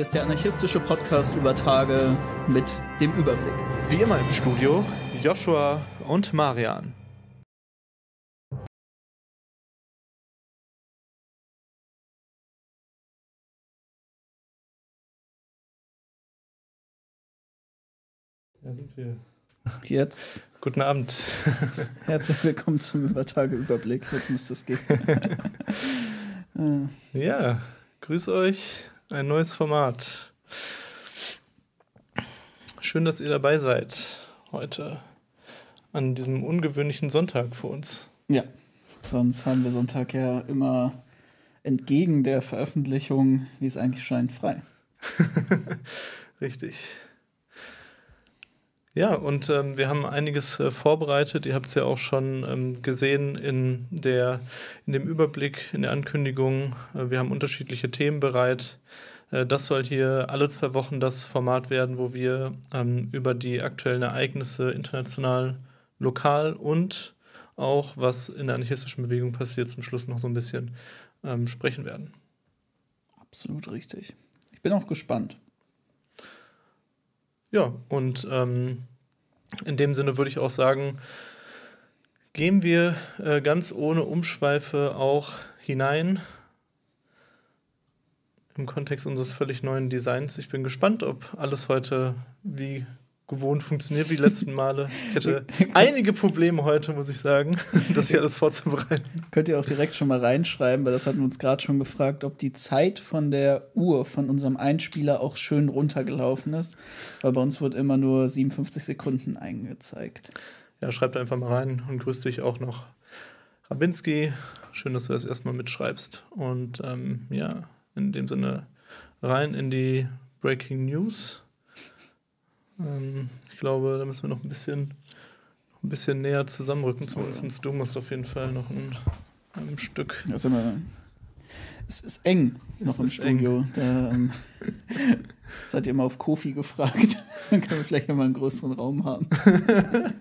Hier ist der anarchistische Podcast über Tage mit dem Überblick. Wie immer im Studio Joshua und Marian. Da sind wir. Jetzt. Guten Abend. Herzlich willkommen zum Übertage-Überblick. Jetzt müsste es gehen. ja, grüß euch. Ein neues Format. Schön, dass ihr dabei seid heute an diesem ungewöhnlichen Sonntag für uns. Ja, sonst haben wir Sonntag ja immer entgegen der Veröffentlichung, wie es eigentlich scheint, frei. Richtig. Ja, und ähm, wir haben einiges äh, vorbereitet. Ihr habt es ja auch schon ähm, gesehen in, der, in dem Überblick, in der Ankündigung. Äh, wir haben unterschiedliche Themen bereit. Äh, das soll hier alle zwei Wochen das Format werden, wo wir ähm, über die aktuellen Ereignisse international, lokal und auch, was in der anarchistischen Bewegung passiert, zum Schluss noch so ein bisschen ähm, sprechen werden. Absolut richtig. Ich bin auch gespannt. Ja, und ähm, in dem Sinne würde ich auch sagen, gehen wir äh, ganz ohne Umschweife auch hinein im Kontext unseres völlig neuen Designs. Ich bin gespannt, ob alles heute wie gewohnt funktioniert wie die letzten Male. Ich hatte einige Probleme heute, muss ich sagen, das hier alles vorzubereiten. Könnt ihr auch direkt schon mal reinschreiben, weil das hatten wir uns gerade schon gefragt, ob die Zeit von der Uhr von unserem Einspieler auch schön runtergelaufen ist. Weil bei uns wird immer nur 57 Sekunden eingezeigt. Ja, schreibt einfach mal rein und grüß dich auch noch. Rabinski, schön, dass du das erstmal mitschreibst. Und ähm, ja, in dem Sinne rein in die Breaking News. Ähm, ich glaube, da müssen wir noch ein bisschen, ein bisschen näher zusammenrücken. Zumindest du musst auf jeden Fall noch ein, ein Stück. Also immer, es ist eng noch es im Studio. Da, ähm, seid ihr immer auf Kofi gefragt. Dann können wir vielleicht noch mal einen größeren Raum haben.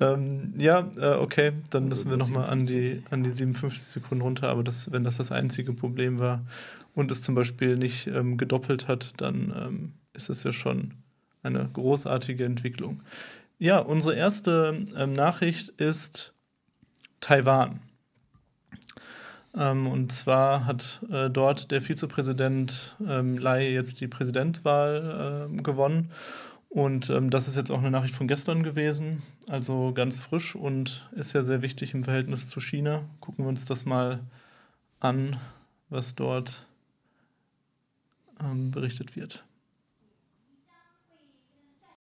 Ähm, ja, äh, okay, dann müssen wir nochmal an die, an die 57 Sekunden runter, aber das, wenn das das einzige Problem war und es zum Beispiel nicht ähm, gedoppelt hat, dann ähm, ist es ja schon eine großartige Entwicklung. Ja, unsere erste ähm, Nachricht ist Taiwan. Ähm, und zwar hat äh, dort der Vizepräsident ähm, Lai jetzt die Präsidentwahl äh, gewonnen. Und ähm, das ist jetzt auch eine Nachricht von gestern gewesen, also ganz frisch und ist ja sehr wichtig im Verhältnis zu China. Gucken wir uns das mal an, was dort ähm, berichtet wird.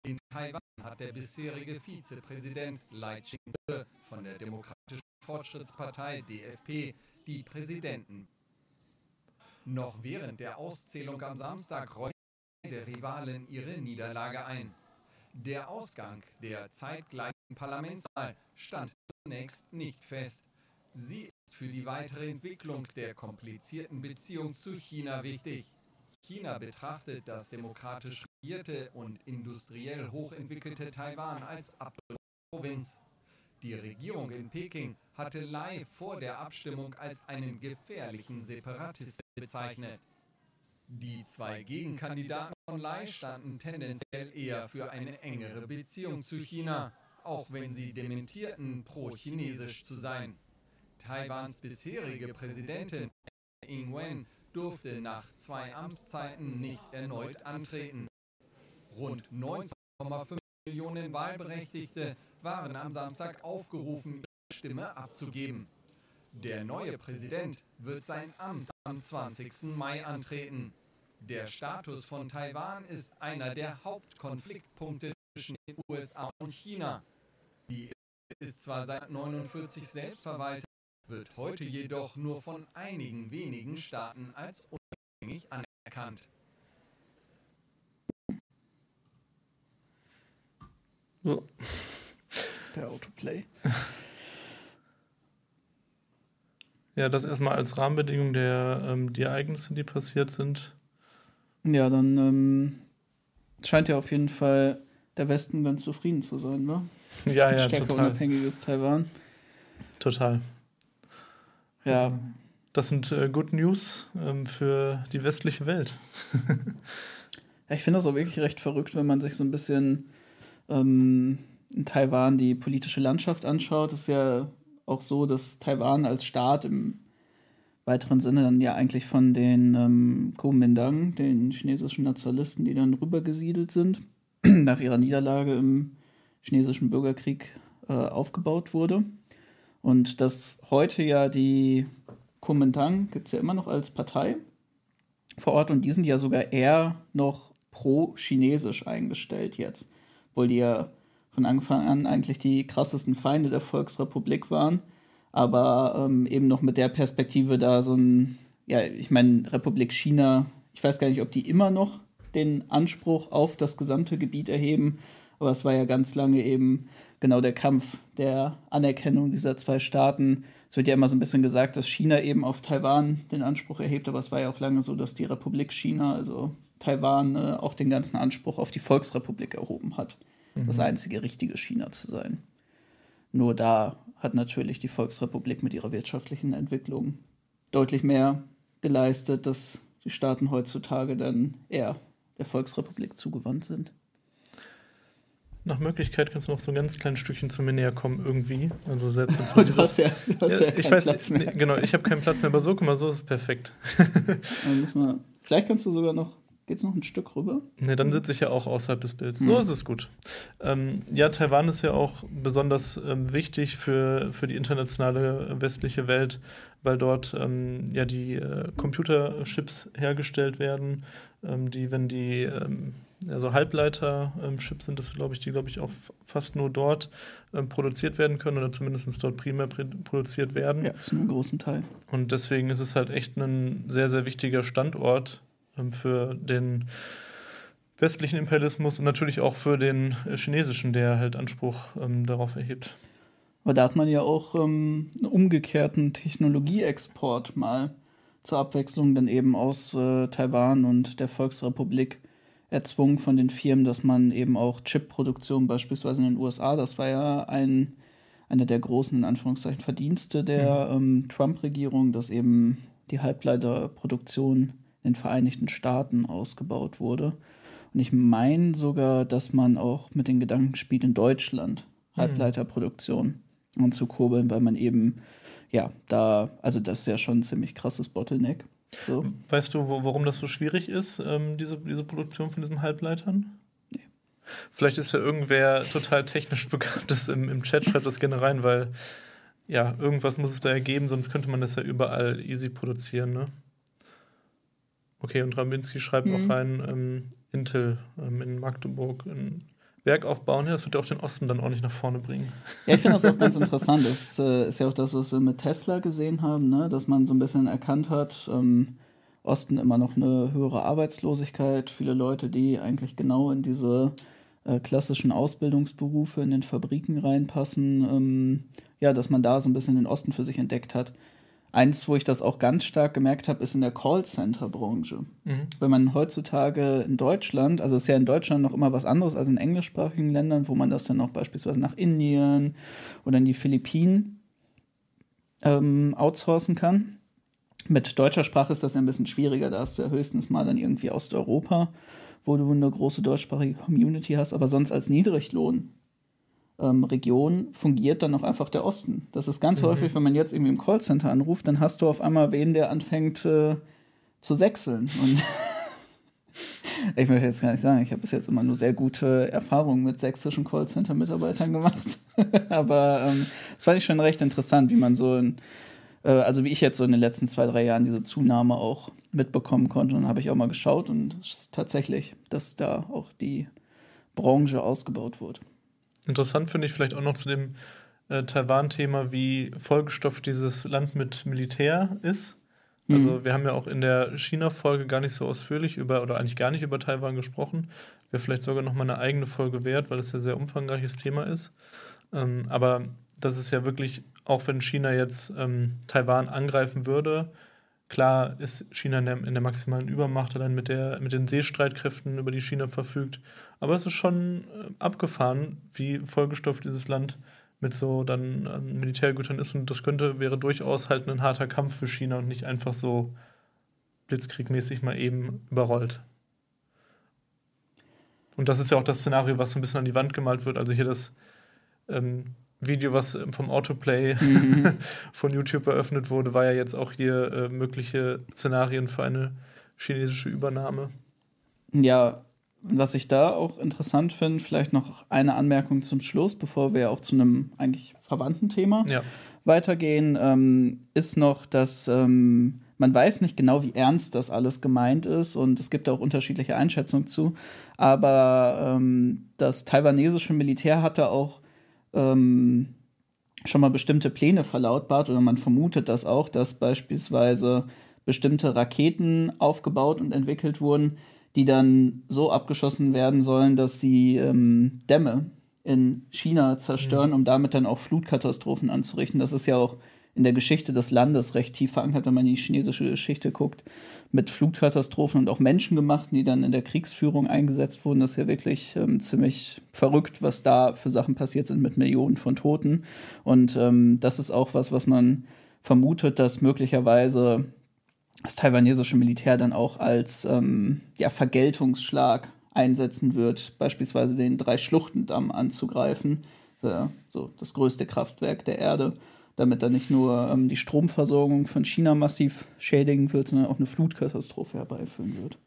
In Taiwan hat der bisherige Vizepräsident Lai Ching-te von der Demokratischen Fortschrittspartei DFP die Präsidenten. Noch während der Auszählung am Samstag räumten der Rivalen ihre Niederlage ein. Der Ausgang der zeitgleichen Parlamentswahl stand zunächst nicht fest. Sie ist für die weitere Entwicklung der komplizierten Beziehung zu China wichtig. China betrachtet das demokratisch regierte und industriell hochentwickelte Taiwan als Provinz. Die Regierung in Peking hatte Lai vor der Abstimmung als einen gefährlichen Separatisten bezeichnet. Die zwei Gegenkandidaten von Lai standen tendenziell eher für eine engere Beziehung zu China, auch wenn sie dementierten, pro-chinesisch zu sein. Taiwans bisherige Präsidentin Ing-wen durfte nach zwei Amtszeiten nicht erneut antreten. Rund 19,5 Millionen Wahlberechtigte waren am Samstag aufgerufen, ihre Stimme abzugeben. Der neue Präsident wird sein Amt am 20. Mai antreten. Der Status von Taiwan ist einer der Hauptkonfliktpunkte zwischen den USA und China. Die ist zwar seit 1949 selbstverwaltet, wird heute jedoch nur von einigen wenigen Staaten als unabhängig anerkannt. Der Autoplay. Ja, das erstmal als Rahmenbedingung der ähm, die Ereignisse, die passiert sind. Ja, dann ähm, scheint ja auf jeden Fall der Westen ganz zufrieden zu sein, ne? Ja, ja, Stärker total. unabhängiges Taiwan. Total. Ja, also. das sind äh, Good News ähm, für die westliche Welt. ja, ich finde das auch wirklich recht verrückt, wenn man sich so ein bisschen ähm, in Taiwan die politische Landschaft anschaut. Es ist ja auch so, dass Taiwan als Staat im weiteren Sinne dann ja eigentlich von den ähm, Kuomintang, den chinesischen Nationalisten, die dann rübergesiedelt sind, nach ihrer Niederlage im chinesischen Bürgerkrieg äh, aufgebaut wurde. Und dass heute ja die Kuomintang gibt es ja immer noch als Partei vor Ort. Und die sind ja sogar eher noch pro-chinesisch eingestellt jetzt, obwohl die ja von Anfang an eigentlich die krassesten Feinde der Volksrepublik waren, aber ähm, eben noch mit der Perspektive da so ein, ja, ich meine, Republik China, ich weiß gar nicht, ob die immer noch den Anspruch auf das gesamte Gebiet erheben, aber es war ja ganz lange eben genau der Kampf der Anerkennung dieser zwei Staaten. Es wird ja immer so ein bisschen gesagt, dass China eben auf Taiwan den Anspruch erhebt, aber es war ja auch lange so, dass die Republik China, also Taiwan, äh, auch den ganzen Anspruch auf die Volksrepublik erhoben hat, mhm. das einzige richtige China zu sein. Nur da hat natürlich die Volksrepublik mit ihrer wirtschaftlichen Entwicklung deutlich mehr geleistet, dass die Staaten heutzutage dann eher der Volksrepublik zugewandt sind. Nach Möglichkeit kannst du noch so ein ganz kleines Stückchen zu mir näher kommen, irgendwie. Also selbst wenn du hast ja, du hast ja, ja ich weiß, Platz mehr. Genau, ich habe keinen Platz mehr, aber so, guck mal, so ist es perfekt. wir, vielleicht kannst du sogar noch Geht es noch ein Stück rüber? Ne, dann sitze ich ja auch außerhalb des Bilds. So ja. ist es gut. Ähm, ja, Taiwan ist ja auch besonders ähm, wichtig für, für die internationale westliche Welt, weil dort ähm, ja die äh, Computerchips hergestellt werden, ähm, die, wenn die ähm, also Halbleiter-Chips sind das, glaube ich, die, glaube ich, auch fast nur dort ähm, produziert werden können oder zumindest dort primär produziert werden. Ja, zu einem großen Teil. Und deswegen ist es halt echt ein sehr, sehr wichtiger Standort ähm, für den westlichen Imperialismus und natürlich auch für den äh, chinesischen, der halt Anspruch ähm, darauf erhebt. Aber da hat man ja auch ähm, einen umgekehrten Technologieexport mal zur Abwechslung dann eben aus äh, Taiwan und der Volksrepublik erzwungen von den Firmen, dass man eben auch Chip-Produktion beispielsweise in den USA, das war ja ein, einer der großen, in Anführungszeichen, Verdienste der mhm. ähm, Trump-Regierung, dass eben die Halbleiterproduktion in den Vereinigten Staaten ausgebaut wurde. Und ich meine sogar, dass man auch mit den Gedanken spielt, in Deutschland hm. Halbleiterproduktion mhm. anzukurbeln, weil man eben, ja, da, also das ist ja schon ein ziemlich krasses Bottleneck. So. Weißt du, wo, warum das so schwierig ist, ähm, diese, diese Produktion von diesen Halbleitern? Nee. Vielleicht ist ja irgendwer total technisch begabtes im, im Chat, schreibt das gerne rein, weil ja, irgendwas muss es da ja geben, sonst könnte man das ja überall easy produzieren, ne? Okay, und Rabinski schreibt mhm. auch rein, ähm, Intel ähm, in Magdeburg ein Werk aufbauen. Ja, das wird ja auch den Osten dann auch nicht nach vorne bringen. Ja, ich finde das auch ganz interessant. Das äh, ist ja auch das, was wir mit Tesla gesehen haben, ne? dass man so ein bisschen erkannt hat, ähm, Osten immer noch eine höhere Arbeitslosigkeit, viele Leute, die eigentlich genau in diese äh, klassischen Ausbildungsberufe in den Fabriken reinpassen. Ähm, ja, dass man da so ein bisschen den Osten für sich entdeckt hat. Eins, wo ich das auch ganz stark gemerkt habe, ist in der Callcenter-Branche. Mhm. Wenn man heutzutage in Deutschland, also ist ja in Deutschland noch immer was anderes als in englischsprachigen Ländern, wo man das dann auch beispielsweise nach Indien oder in die Philippinen ähm, outsourcen kann. Mit deutscher Sprache ist das ja ein bisschen schwieriger, da hast du ja höchstens mal dann irgendwie Osteuropa, wo du eine große deutschsprachige Community hast, aber sonst als Niedriglohn ähm, Region fungiert dann auch einfach der Osten. Das ist ganz mhm. häufig, wenn man jetzt irgendwie im Callcenter anruft, dann hast du auf einmal wen, der anfängt äh, zu sechseln. Und ich möchte jetzt gar nicht sagen, ich habe bis jetzt immer nur sehr gute Erfahrungen mit sächsischen Callcenter-Mitarbeitern gemacht. Aber ähm, das fand ich schon recht interessant, wie man so in, äh, also wie ich jetzt so in den letzten zwei, drei Jahren diese Zunahme auch mitbekommen konnte. Und habe ich auch mal geschaut und tatsächlich, dass da auch die Branche ausgebaut wurde. Interessant finde ich vielleicht auch noch zu dem äh, Taiwan-Thema, wie vollgestopft dieses Land mit Militär ist. Mhm. Also wir haben ja auch in der China-Folge gar nicht so ausführlich über oder eigentlich gar nicht über Taiwan gesprochen. Wäre vielleicht sogar noch mal eine eigene Folge wert, weil es ja sehr umfangreiches Thema ist. Ähm, aber das ist ja wirklich, auch wenn China jetzt ähm, Taiwan angreifen würde, klar ist China in der, in der maximalen Übermacht, allein mit, der, mit den Seestreitkräften, über die China verfügt. Aber es ist schon äh, abgefahren, wie vollgestopft dieses Land mit so dann ähm, Militärgütern ist. Und das könnte, wäre durchaus halt ein harter Kampf für China und nicht einfach so blitzkriegmäßig mal eben überrollt. Und das ist ja auch das Szenario, was so ein bisschen an die Wand gemalt wird. Also hier das ähm, Video, was vom Autoplay mhm. von YouTube eröffnet wurde, war ja jetzt auch hier äh, mögliche Szenarien für eine chinesische Übernahme. Ja, was ich da auch interessant finde, vielleicht noch eine Anmerkung zum Schluss, bevor wir auch zu einem eigentlich verwandten Thema ja. weitergehen, ähm, ist noch, dass ähm, man weiß nicht genau, wie ernst das alles gemeint ist und es gibt auch unterschiedliche Einschätzungen zu. Aber ähm, das taiwanesische Militär hatte auch ähm, schon mal bestimmte Pläne verlautbart oder man vermutet das auch, dass beispielsweise bestimmte Raketen aufgebaut und entwickelt wurden, die dann so abgeschossen werden sollen, dass sie ähm, Dämme in China zerstören, mhm. um damit dann auch Flutkatastrophen anzurichten. Das ist ja auch in der Geschichte des Landes recht tief verankert, wenn man in die chinesische Geschichte guckt, mit Flutkatastrophen und auch menschengemachten, die dann in der Kriegsführung eingesetzt wurden. Das ist ja wirklich ähm, ziemlich verrückt, was da für Sachen passiert sind mit Millionen von Toten. Und ähm, das ist auch was, was man vermutet, dass möglicherweise das taiwanesische Militär dann auch als ähm, ja, Vergeltungsschlag einsetzen wird, beispielsweise den Drei-Schluchtendamm anzugreifen, so das größte Kraftwerk der Erde damit er nicht nur ähm, die Stromversorgung von China massiv schädigen wird, sondern auch eine Flutkatastrophe herbeiführen wird.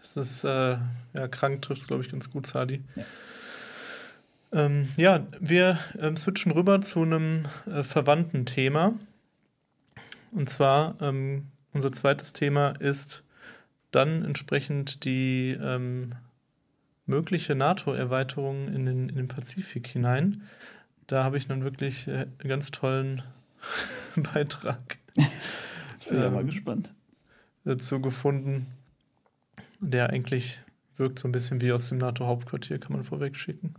Das ist äh, ja krank, trifft es, glaube ich, ganz gut, Sadi. Ja. Ähm, ja, wir ähm, switchen rüber zu einem äh, verwandten Thema. Und zwar, ähm, unser zweites Thema ist dann entsprechend die ähm, mögliche NATO-Erweiterung in den, in den Pazifik hinein. Da habe ich einen wirklich äh, ganz tollen Beitrag. Ich bin ähm, ja mal gespannt. Dazu gefunden, der eigentlich wirkt so ein bisschen wie aus dem NATO-Hauptquartier, kann man vorweg schicken.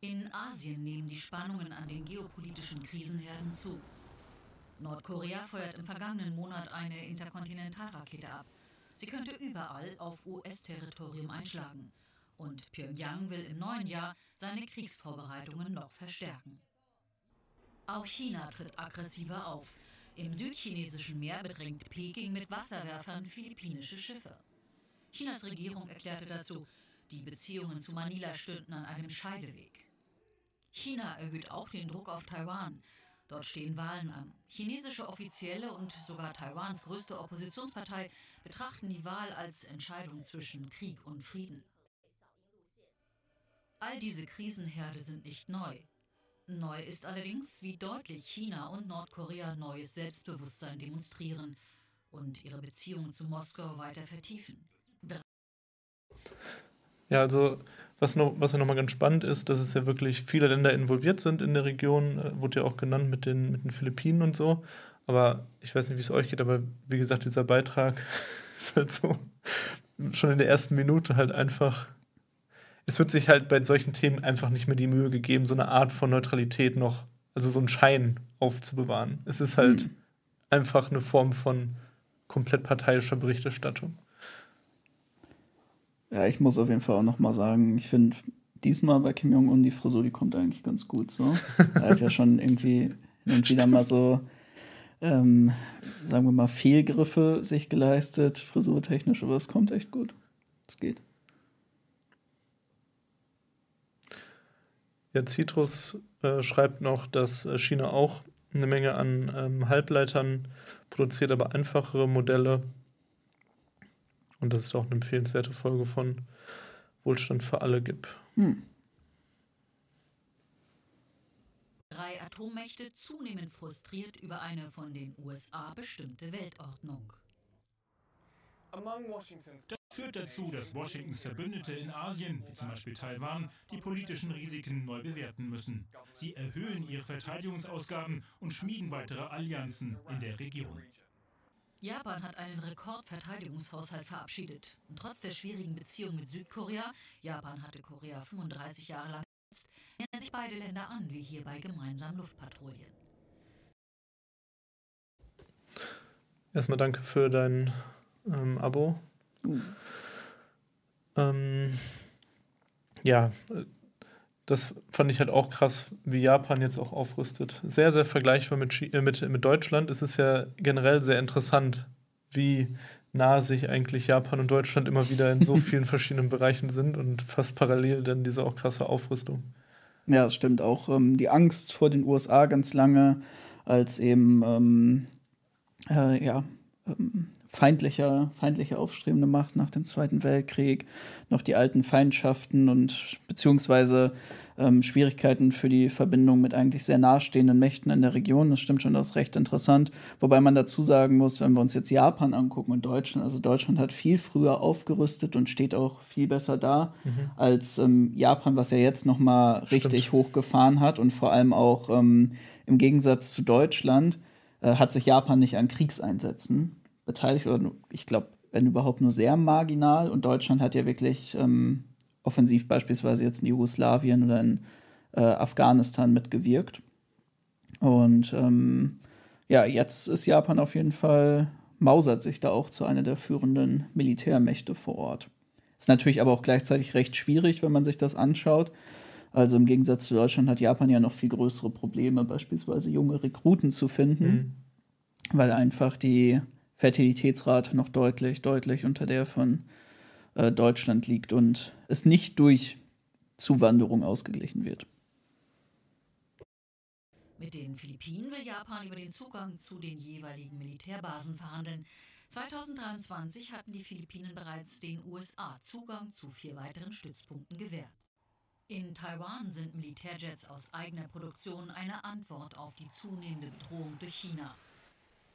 In Asien nehmen die Spannungen an den geopolitischen Krisenherden zu. Nordkorea feuert im vergangenen Monat eine Interkontinentalrakete ab. Sie könnte überall auf US-Territorium einschlagen. Und Pyongyang will im neuen Jahr seine Kriegsvorbereitungen noch verstärken. Auch China tritt aggressiver auf. Im südchinesischen Meer bedrängt Peking mit Wasserwerfern philippinische Schiffe. Chinas Regierung erklärte dazu, die Beziehungen zu Manila stünden an einem Scheideweg. China erhöht auch den Druck auf Taiwan. Dort stehen Wahlen an. Chinesische Offizielle und sogar Taiwans größte Oppositionspartei betrachten die Wahl als Entscheidung zwischen Krieg und Frieden. All diese Krisenherde sind nicht neu. Neu ist allerdings, wie deutlich China und Nordkorea neues Selbstbewusstsein demonstrieren und ihre Beziehungen zu Moskau weiter vertiefen. Ja, also was, noch, was ja nochmal ganz spannend ist, dass es ja wirklich viele Länder involviert sind in der Region, äh, wurde ja auch genannt mit den, mit den Philippinen und so. Aber ich weiß nicht, wie es euch geht, aber wie gesagt, dieser Beitrag ist halt so schon in der ersten Minute halt einfach es wird sich halt bei solchen Themen einfach nicht mehr die Mühe gegeben, so eine Art von Neutralität noch, also so einen Schein aufzubewahren. Es ist halt mhm. einfach eine Form von komplett parteiischer Berichterstattung. Ja, ich muss auf jeden Fall auch noch mal sagen, ich finde diesmal bei Kim Jong-un die Frisur, die kommt eigentlich ganz gut so. er hat ja schon irgendwie irgendwie dann mal so, ähm, sagen wir mal, Fehlgriffe sich geleistet, frisurtechnisch, aber es kommt echt gut. Es geht. Ja, Citrus äh, schreibt noch, dass äh, China auch eine Menge an ähm, Halbleitern produziert, aber einfachere Modelle. Und dass es auch eine empfehlenswerte Folge von Wohlstand für alle gibt. Hm. Drei Atommächte zunehmend frustriert über eine von den USA bestimmte Weltordnung. Das führt dazu, dass Washingtons Verbündete in Asien, wie zum Beispiel Taiwan, die politischen Risiken neu bewerten müssen. Sie erhöhen ihre Verteidigungsausgaben und schmieden weitere Allianzen in der Region. Japan hat einen Rekordverteidigungshaushalt verabschiedet. Und trotz der schwierigen Beziehung mit Südkorea, Japan hatte Korea 35 Jahre lang besetzt, nähern sich beide Länder an, wie hier bei gemeinsamen Luftpatrouillen. Erstmal danke für dein ähm, Abo. Mhm. Ähm, ja, das fand ich halt auch krass, wie Japan jetzt auch aufrüstet. Sehr, sehr vergleichbar mit, äh, mit, mit Deutschland. Es ist ja generell sehr interessant, wie nah sich eigentlich Japan und Deutschland immer wieder in so vielen verschiedenen Bereichen sind und fast parallel dann diese auch krasse Aufrüstung. Ja, das stimmt auch. Ähm, die Angst vor den USA ganz lange als eben ähm, äh, ja, ähm, feindliche, feindliche aufstrebende Macht nach dem Zweiten Weltkrieg, noch die alten Feindschaften und beziehungsweise ähm, Schwierigkeiten für die Verbindung mit eigentlich sehr nahestehenden Mächten in der Region. Das stimmt schon, das ist recht interessant. Wobei man dazu sagen muss, wenn wir uns jetzt Japan angucken und Deutschland, also Deutschland hat viel früher aufgerüstet und steht auch viel besser da mhm. als ähm, Japan, was ja jetzt noch mal richtig stimmt. hochgefahren hat und vor allem auch ähm, im Gegensatz zu Deutschland äh, hat sich Japan nicht an Kriegseinsätzen beteiligt oder ich glaube, wenn überhaupt nur sehr marginal und Deutschland hat ja wirklich ähm, offensiv beispielsweise jetzt in Jugoslawien oder in äh, Afghanistan mitgewirkt. Und ähm, ja, jetzt ist Japan auf jeden Fall, mausert sich da auch zu einer der führenden Militärmächte vor Ort. Ist natürlich aber auch gleichzeitig recht schwierig, wenn man sich das anschaut. Also im Gegensatz zu Deutschland hat Japan ja noch viel größere Probleme, beispielsweise junge Rekruten zu finden, mhm. weil einfach die Fertilitätsrate noch deutlich, deutlich unter der von äh, Deutschland liegt und es nicht durch Zuwanderung ausgeglichen wird. Mit den Philippinen will Japan über den Zugang zu den jeweiligen Militärbasen verhandeln. 2023 hatten die Philippinen bereits den USA Zugang zu vier weiteren Stützpunkten gewährt. In Taiwan sind Militärjets aus eigener Produktion eine Antwort auf die zunehmende Bedrohung durch China.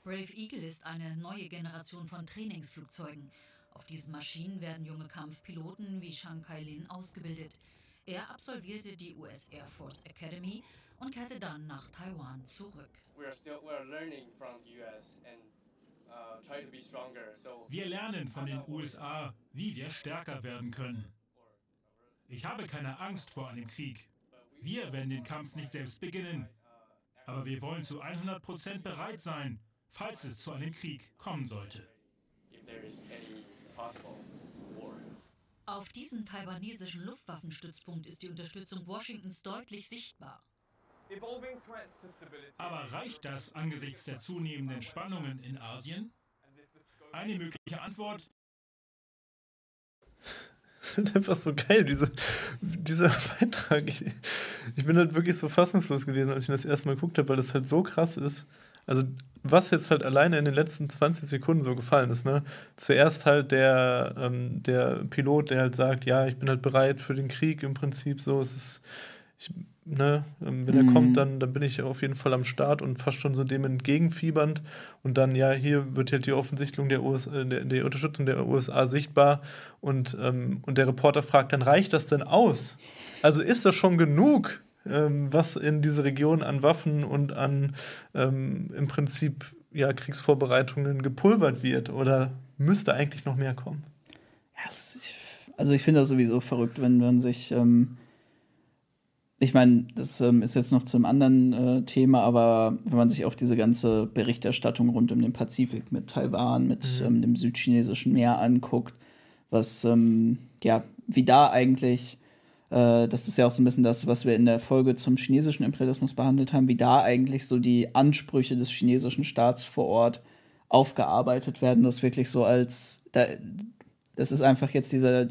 Brave Eagle ist eine neue Generation von Trainingsflugzeugen. Auf diesen Maschinen werden junge Kampfpiloten wie Shang Kai-lin ausgebildet. Er absolvierte die US Air Force Academy und kehrte dann nach Taiwan zurück. Wir lernen von den USA, wie wir stärker werden können. Ich habe keine Angst vor einem Krieg. Wir werden den Kampf nicht selbst beginnen. Aber wir wollen zu 100 Prozent bereit sein, falls es zu einem Krieg kommen sollte. Auf diesem taiwanesischen Luftwaffenstützpunkt ist die Unterstützung Washingtons deutlich sichtbar. Aber reicht das angesichts der zunehmenden Spannungen in Asien? Eine mögliche Antwort. Das ist einfach so geil, diese, dieser Beitrag. Ich, ich bin halt wirklich so fassungslos gewesen, als ich das erste Mal geguckt habe, weil das halt so krass ist. Also was jetzt halt alleine in den letzten 20 Sekunden so gefallen ist, ne? Zuerst halt der, ähm, der Pilot, der halt sagt, ja, ich bin halt bereit für den Krieg im Prinzip so, es ist, ich, ne, ähm, wenn er mhm. kommt, dann, dann bin ich auf jeden Fall am Start und fast schon so dem entgegenfiebernd. Und dann, ja, hier wird halt die Offensichtlichung der USA, äh, der, die Unterstützung der USA sichtbar und, ähm, und der Reporter fragt, dann reicht das denn aus? Also ist das schon genug? Ähm, was in diese Region an Waffen und an ähm, im Prinzip ja, Kriegsvorbereitungen gepulvert wird? Oder müsste eigentlich noch mehr kommen? Ja, ist, also ich finde das sowieso verrückt, wenn man sich. Ähm ich meine, das ähm, ist jetzt noch zum anderen äh, Thema, aber wenn man sich auch diese ganze Berichterstattung rund um den Pazifik mit Taiwan, mit mhm. ähm, dem südchinesischen Meer anguckt, was ähm, ja, wie da eigentlich das ist ja auch so ein bisschen das, was wir in der Folge zum chinesischen Imperialismus behandelt haben, wie da eigentlich so die Ansprüche des chinesischen Staats vor Ort aufgearbeitet werden. Das wirklich so als, da, das ist einfach jetzt dieser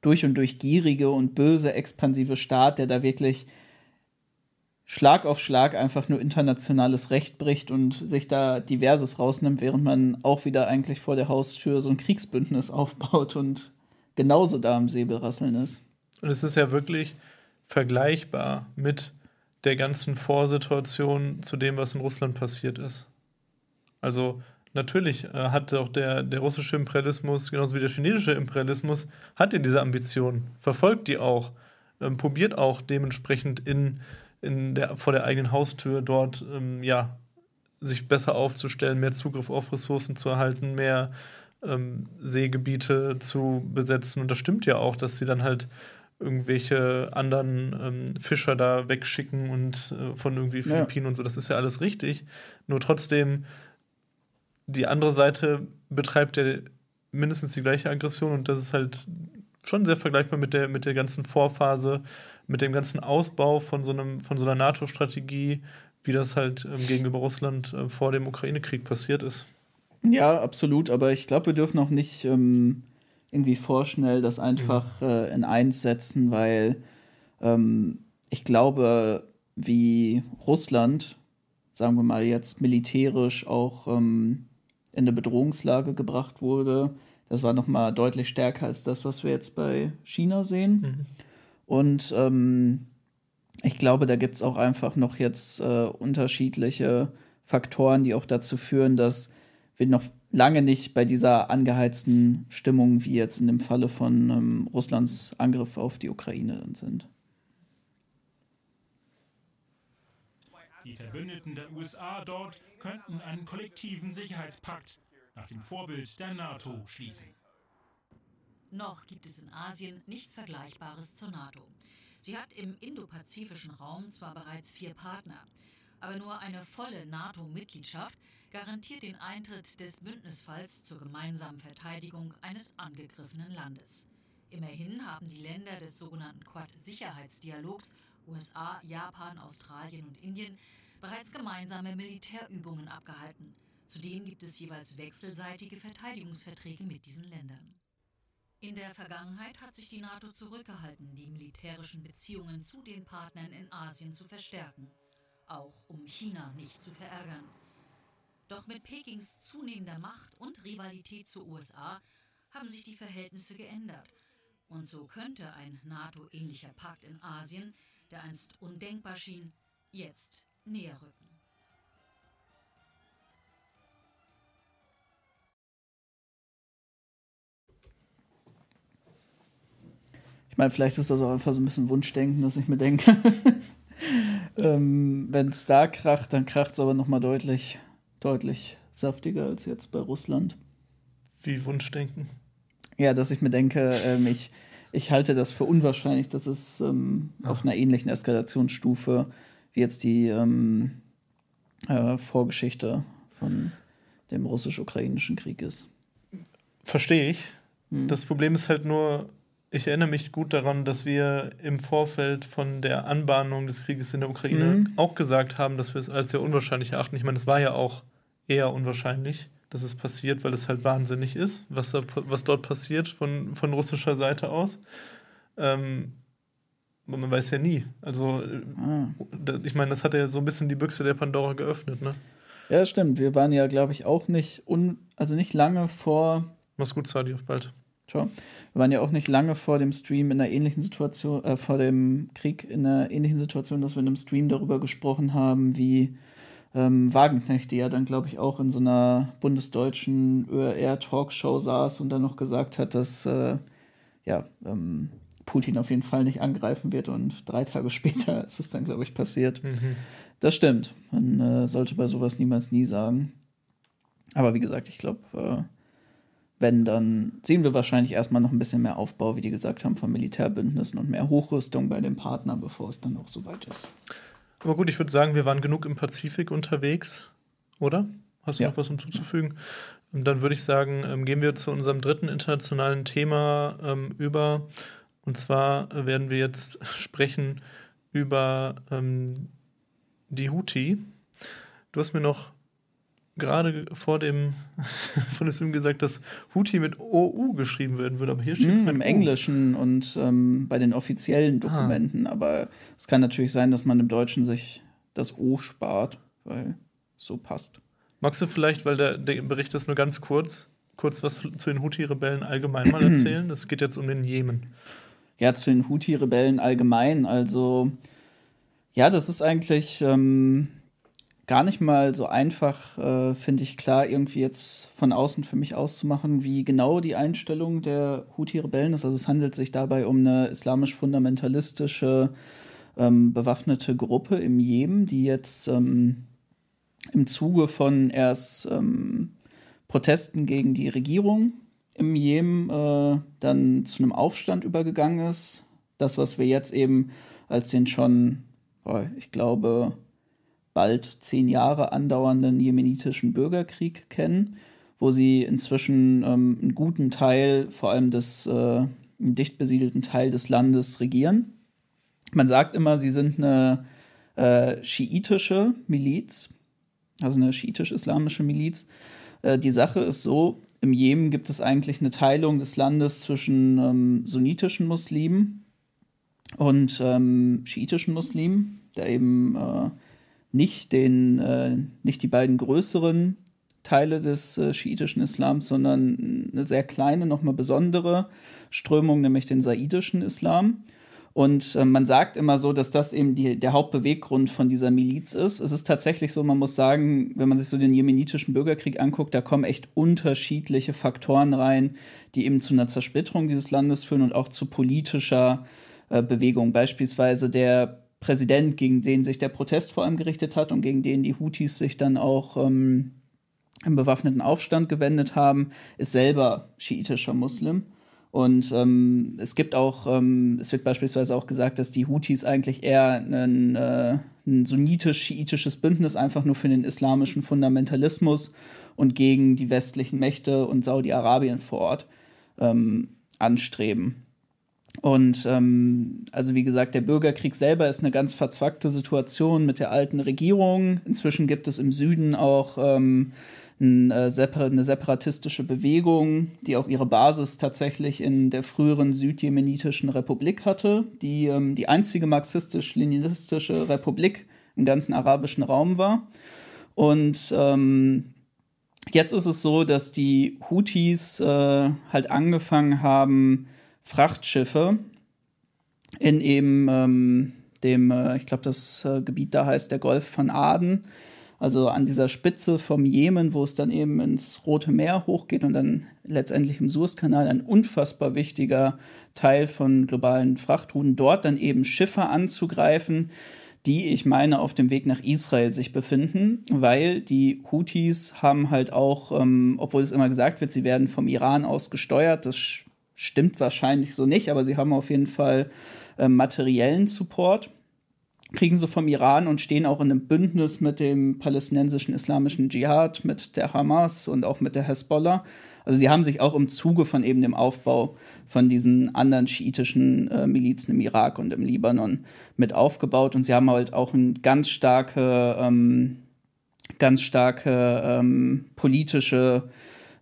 durch und durch gierige und böse expansive Staat, der da wirklich Schlag auf Schlag einfach nur internationales Recht bricht und sich da diverses rausnimmt, während man auch wieder eigentlich vor der Haustür so ein Kriegsbündnis aufbaut und genauso da am Säbelrasseln ist. Und es ist ja wirklich vergleichbar mit der ganzen Vorsituation zu dem, was in Russland passiert ist. Also natürlich äh, hat auch der, der russische Imperialismus, genauso wie der chinesische Imperialismus, hat ja diese Ambition, verfolgt die auch, ähm, probiert auch dementsprechend in, in der, vor der eigenen Haustür dort ähm, ja, sich besser aufzustellen, mehr Zugriff auf Ressourcen zu erhalten, mehr ähm, Seegebiete zu besetzen. Und das stimmt ja auch, dass sie dann halt irgendwelche anderen ähm, Fischer da wegschicken und äh, von irgendwie Philippinen ja. und so. Das ist ja alles richtig. Nur trotzdem, die andere Seite betreibt ja mindestens die gleiche Aggression und das ist halt schon sehr vergleichbar mit der, mit der ganzen Vorphase, mit dem ganzen Ausbau von so, einem, von so einer NATO-Strategie, wie das halt ähm, gegenüber Russland äh, vor dem Ukraine-Krieg passiert ist. Ja, absolut, aber ich glaube, wir dürfen auch nicht ähm, irgendwie vorschnell das einfach mhm. äh, in eins setzen, weil ähm, ich glaube, wie Russland, sagen wir mal jetzt militärisch auch ähm, in eine Bedrohungslage gebracht wurde, das war noch mal deutlich stärker als das, was wir jetzt bei China sehen. Mhm. Und ähm, ich glaube, da gibt es auch einfach noch jetzt äh, unterschiedliche Faktoren, die auch dazu führen, dass wir noch lange nicht bei dieser angeheizten Stimmung wie jetzt in dem Falle von ähm, Russlands Angriff auf die Ukraine sind. Die Verbündeten der USA dort könnten einen kollektiven Sicherheitspakt nach dem Vorbild der NATO schließen. Noch gibt es in Asien nichts Vergleichbares zur NATO. Sie hat im indopazifischen Raum zwar bereits vier Partner, aber nur eine volle NATO-Mitgliedschaft garantiert den Eintritt des Bündnisfalls zur gemeinsamen Verteidigung eines angegriffenen Landes. Immerhin haben die Länder des sogenannten Quad-Sicherheitsdialogs USA, Japan, Australien und Indien bereits gemeinsame Militärübungen abgehalten. Zudem gibt es jeweils wechselseitige Verteidigungsverträge mit diesen Ländern. In der Vergangenheit hat sich die NATO zurückgehalten, die militärischen Beziehungen zu den Partnern in Asien zu verstärken, auch um China nicht zu verärgern. Doch mit Pekings zunehmender Macht und Rivalität zu USA haben sich die Verhältnisse geändert. Und so könnte ein NATO-ähnlicher Pakt in Asien, der einst undenkbar schien, jetzt näher rücken. Ich meine, vielleicht ist das auch einfach so ein bisschen Wunschdenken, dass ich mir denke, ähm, wenn es da kracht, dann kracht es aber noch mal deutlich, deutlich saftiger als jetzt bei Russland. Wie Wunschdenken? Ja, dass ich mir denke, ähm, ich, ich halte das für unwahrscheinlich, dass es ähm, auf einer ähnlichen Eskalationsstufe wie jetzt die ähm, äh, Vorgeschichte von dem russisch-ukrainischen Krieg ist. Verstehe ich. Hm. Das Problem ist halt nur, ich erinnere mich gut daran, dass wir im Vorfeld von der Anbahnung des Krieges in der Ukraine mhm. auch gesagt haben, dass wir es als sehr unwahrscheinlich erachten. Ich meine, es war ja auch eher unwahrscheinlich, dass es passiert, weil es halt wahnsinnig ist, was, da, was dort passiert von, von russischer Seite aus. Ähm, man weiß ja nie. Also, ah. ich meine, das hat ja so ein bisschen die Büchse der Pandora geöffnet, ne? Ja, stimmt. Wir waren ja, glaube ich, auch nicht, un also nicht lange vor. Mach's gut, Sadi, auf bald. Ciao. Wir waren ja auch nicht lange vor dem Stream in einer ähnlichen Situation, äh, vor dem Krieg in einer ähnlichen Situation, dass wir in einem Stream darüber gesprochen haben, wie ähm, Wagenknecht, die ja dann, glaube ich, auch in so einer bundesdeutschen ÖR-Talkshow saß und dann noch gesagt hat, dass äh, ja, ähm, Putin auf jeden Fall nicht angreifen wird und drei Tage später ist es dann, glaube ich, passiert. Mhm. Das stimmt. Man äh, sollte bei sowas niemals nie sagen. Aber wie gesagt, ich glaube, äh, wenn, dann sehen wir wahrscheinlich erstmal noch ein bisschen mehr Aufbau, wie die gesagt haben, von Militärbündnissen und mehr Hochrüstung bei dem Partner, bevor es dann auch soweit ist. Aber gut, ich würde sagen, wir waren genug im Pazifik unterwegs, oder? Hast du ja. noch was hinzuzufügen? Und dann würde ich sagen, ähm, gehen wir zu unserem dritten internationalen Thema ähm, über. Und zwar werden wir jetzt sprechen über ähm, die Houthi. Du hast mir noch gerade vor dem, vor dem Film gesagt, dass Houthi mit OU geschrieben werden würde, aber hier steht es mm, Im Englischen und ähm, bei den offiziellen ah. Dokumenten. Ah. Aber es kann natürlich sein, dass man im Deutschen sich das O spart, weil es so passt. Magst du vielleicht, weil der, der Bericht ist nur ganz kurz, kurz was zu den Houthi-Rebellen allgemein mal erzählen? Es geht jetzt um den Jemen. Ja, zu den Houthi-Rebellen allgemein. Also, ja, das ist eigentlich. Ähm gar nicht mal so einfach, äh, finde ich, klar, irgendwie jetzt von außen für mich auszumachen, wie genau die Einstellung der Houthi-Rebellen ist. Also es handelt sich dabei um eine islamisch-fundamentalistische ähm, bewaffnete Gruppe im Jemen, die jetzt ähm, im Zuge von erst ähm, Protesten gegen die Regierung im Jemen äh, dann zu einem Aufstand übergegangen ist. Das, was wir jetzt eben als den schon, boah, ich glaube, bald zehn Jahre andauernden jemenitischen Bürgerkrieg kennen, wo sie inzwischen ähm, einen guten Teil vor allem des äh, dicht besiedelten Teil des Landes regieren. Man sagt immer, sie sind eine äh, schiitische Miliz, also eine schiitisch-islamische Miliz. Äh, die Sache ist so, im Jemen gibt es eigentlich eine Teilung des Landes zwischen ähm, sunnitischen Muslimen und ähm, schiitischen Muslimen, der eben äh, nicht, den, äh, nicht die beiden größeren Teile des äh, schiitischen Islams, sondern eine sehr kleine, nochmal besondere Strömung, nämlich den saidischen Islam. Und äh, man sagt immer so, dass das eben die, der Hauptbeweggrund von dieser Miliz ist. Es ist tatsächlich so, man muss sagen, wenn man sich so den jemenitischen Bürgerkrieg anguckt, da kommen echt unterschiedliche Faktoren rein, die eben zu einer Zersplitterung dieses Landes führen und auch zu politischer äh, Bewegung. Beispielsweise der Präsident, gegen den sich der Protest vor allem gerichtet hat und gegen den die Houthis sich dann auch ähm, im bewaffneten Aufstand gewendet haben, ist selber schiitischer Muslim. Und ähm, es gibt auch, ähm, es wird beispielsweise auch gesagt, dass die Houthis eigentlich eher ein, äh, ein sunnitisch-schiitisches Bündnis einfach nur für den islamischen Fundamentalismus und gegen die westlichen Mächte und Saudi-Arabien vor Ort ähm, anstreben. Und ähm, also wie gesagt, der Bürgerkrieg selber ist eine ganz verzwackte Situation mit der alten Regierung. Inzwischen gibt es im Süden auch ähm, eine, separ eine separatistische Bewegung, die auch ihre Basis tatsächlich in der früheren südjemenitischen Republik hatte, die ähm, die einzige marxistisch-leninistische Republik im ganzen arabischen Raum war. Und ähm, jetzt ist es so, dass die Houthis äh, halt angefangen haben, Frachtschiffe in eben ähm, dem, äh, ich glaube, das äh, Gebiet da heißt der Golf von Aden, also an dieser Spitze vom Jemen, wo es dann eben ins Rote Meer hochgeht und dann letztendlich im Suezkanal ein unfassbar wichtiger Teil von globalen Frachtrouten, dort dann eben Schiffe anzugreifen, die, ich meine, auf dem Weg nach Israel sich befinden, weil die Houthis haben halt auch, ähm, obwohl es immer gesagt wird, sie werden vom Iran aus gesteuert, das stimmt wahrscheinlich so nicht, aber sie haben auf jeden Fall äh, materiellen Support kriegen sie vom Iran und stehen auch in einem Bündnis mit dem palästinensischen islamischen Dschihad, mit der Hamas und auch mit der Hezbollah. Also sie haben sich auch im Zuge von eben dem Aufbau von diesen anderen schiitischen äh, Milizen im Irak und im Libanon mit aufgebaut und sie haben halt auch eine ganz starke, ähm, ganz starke ähm, politische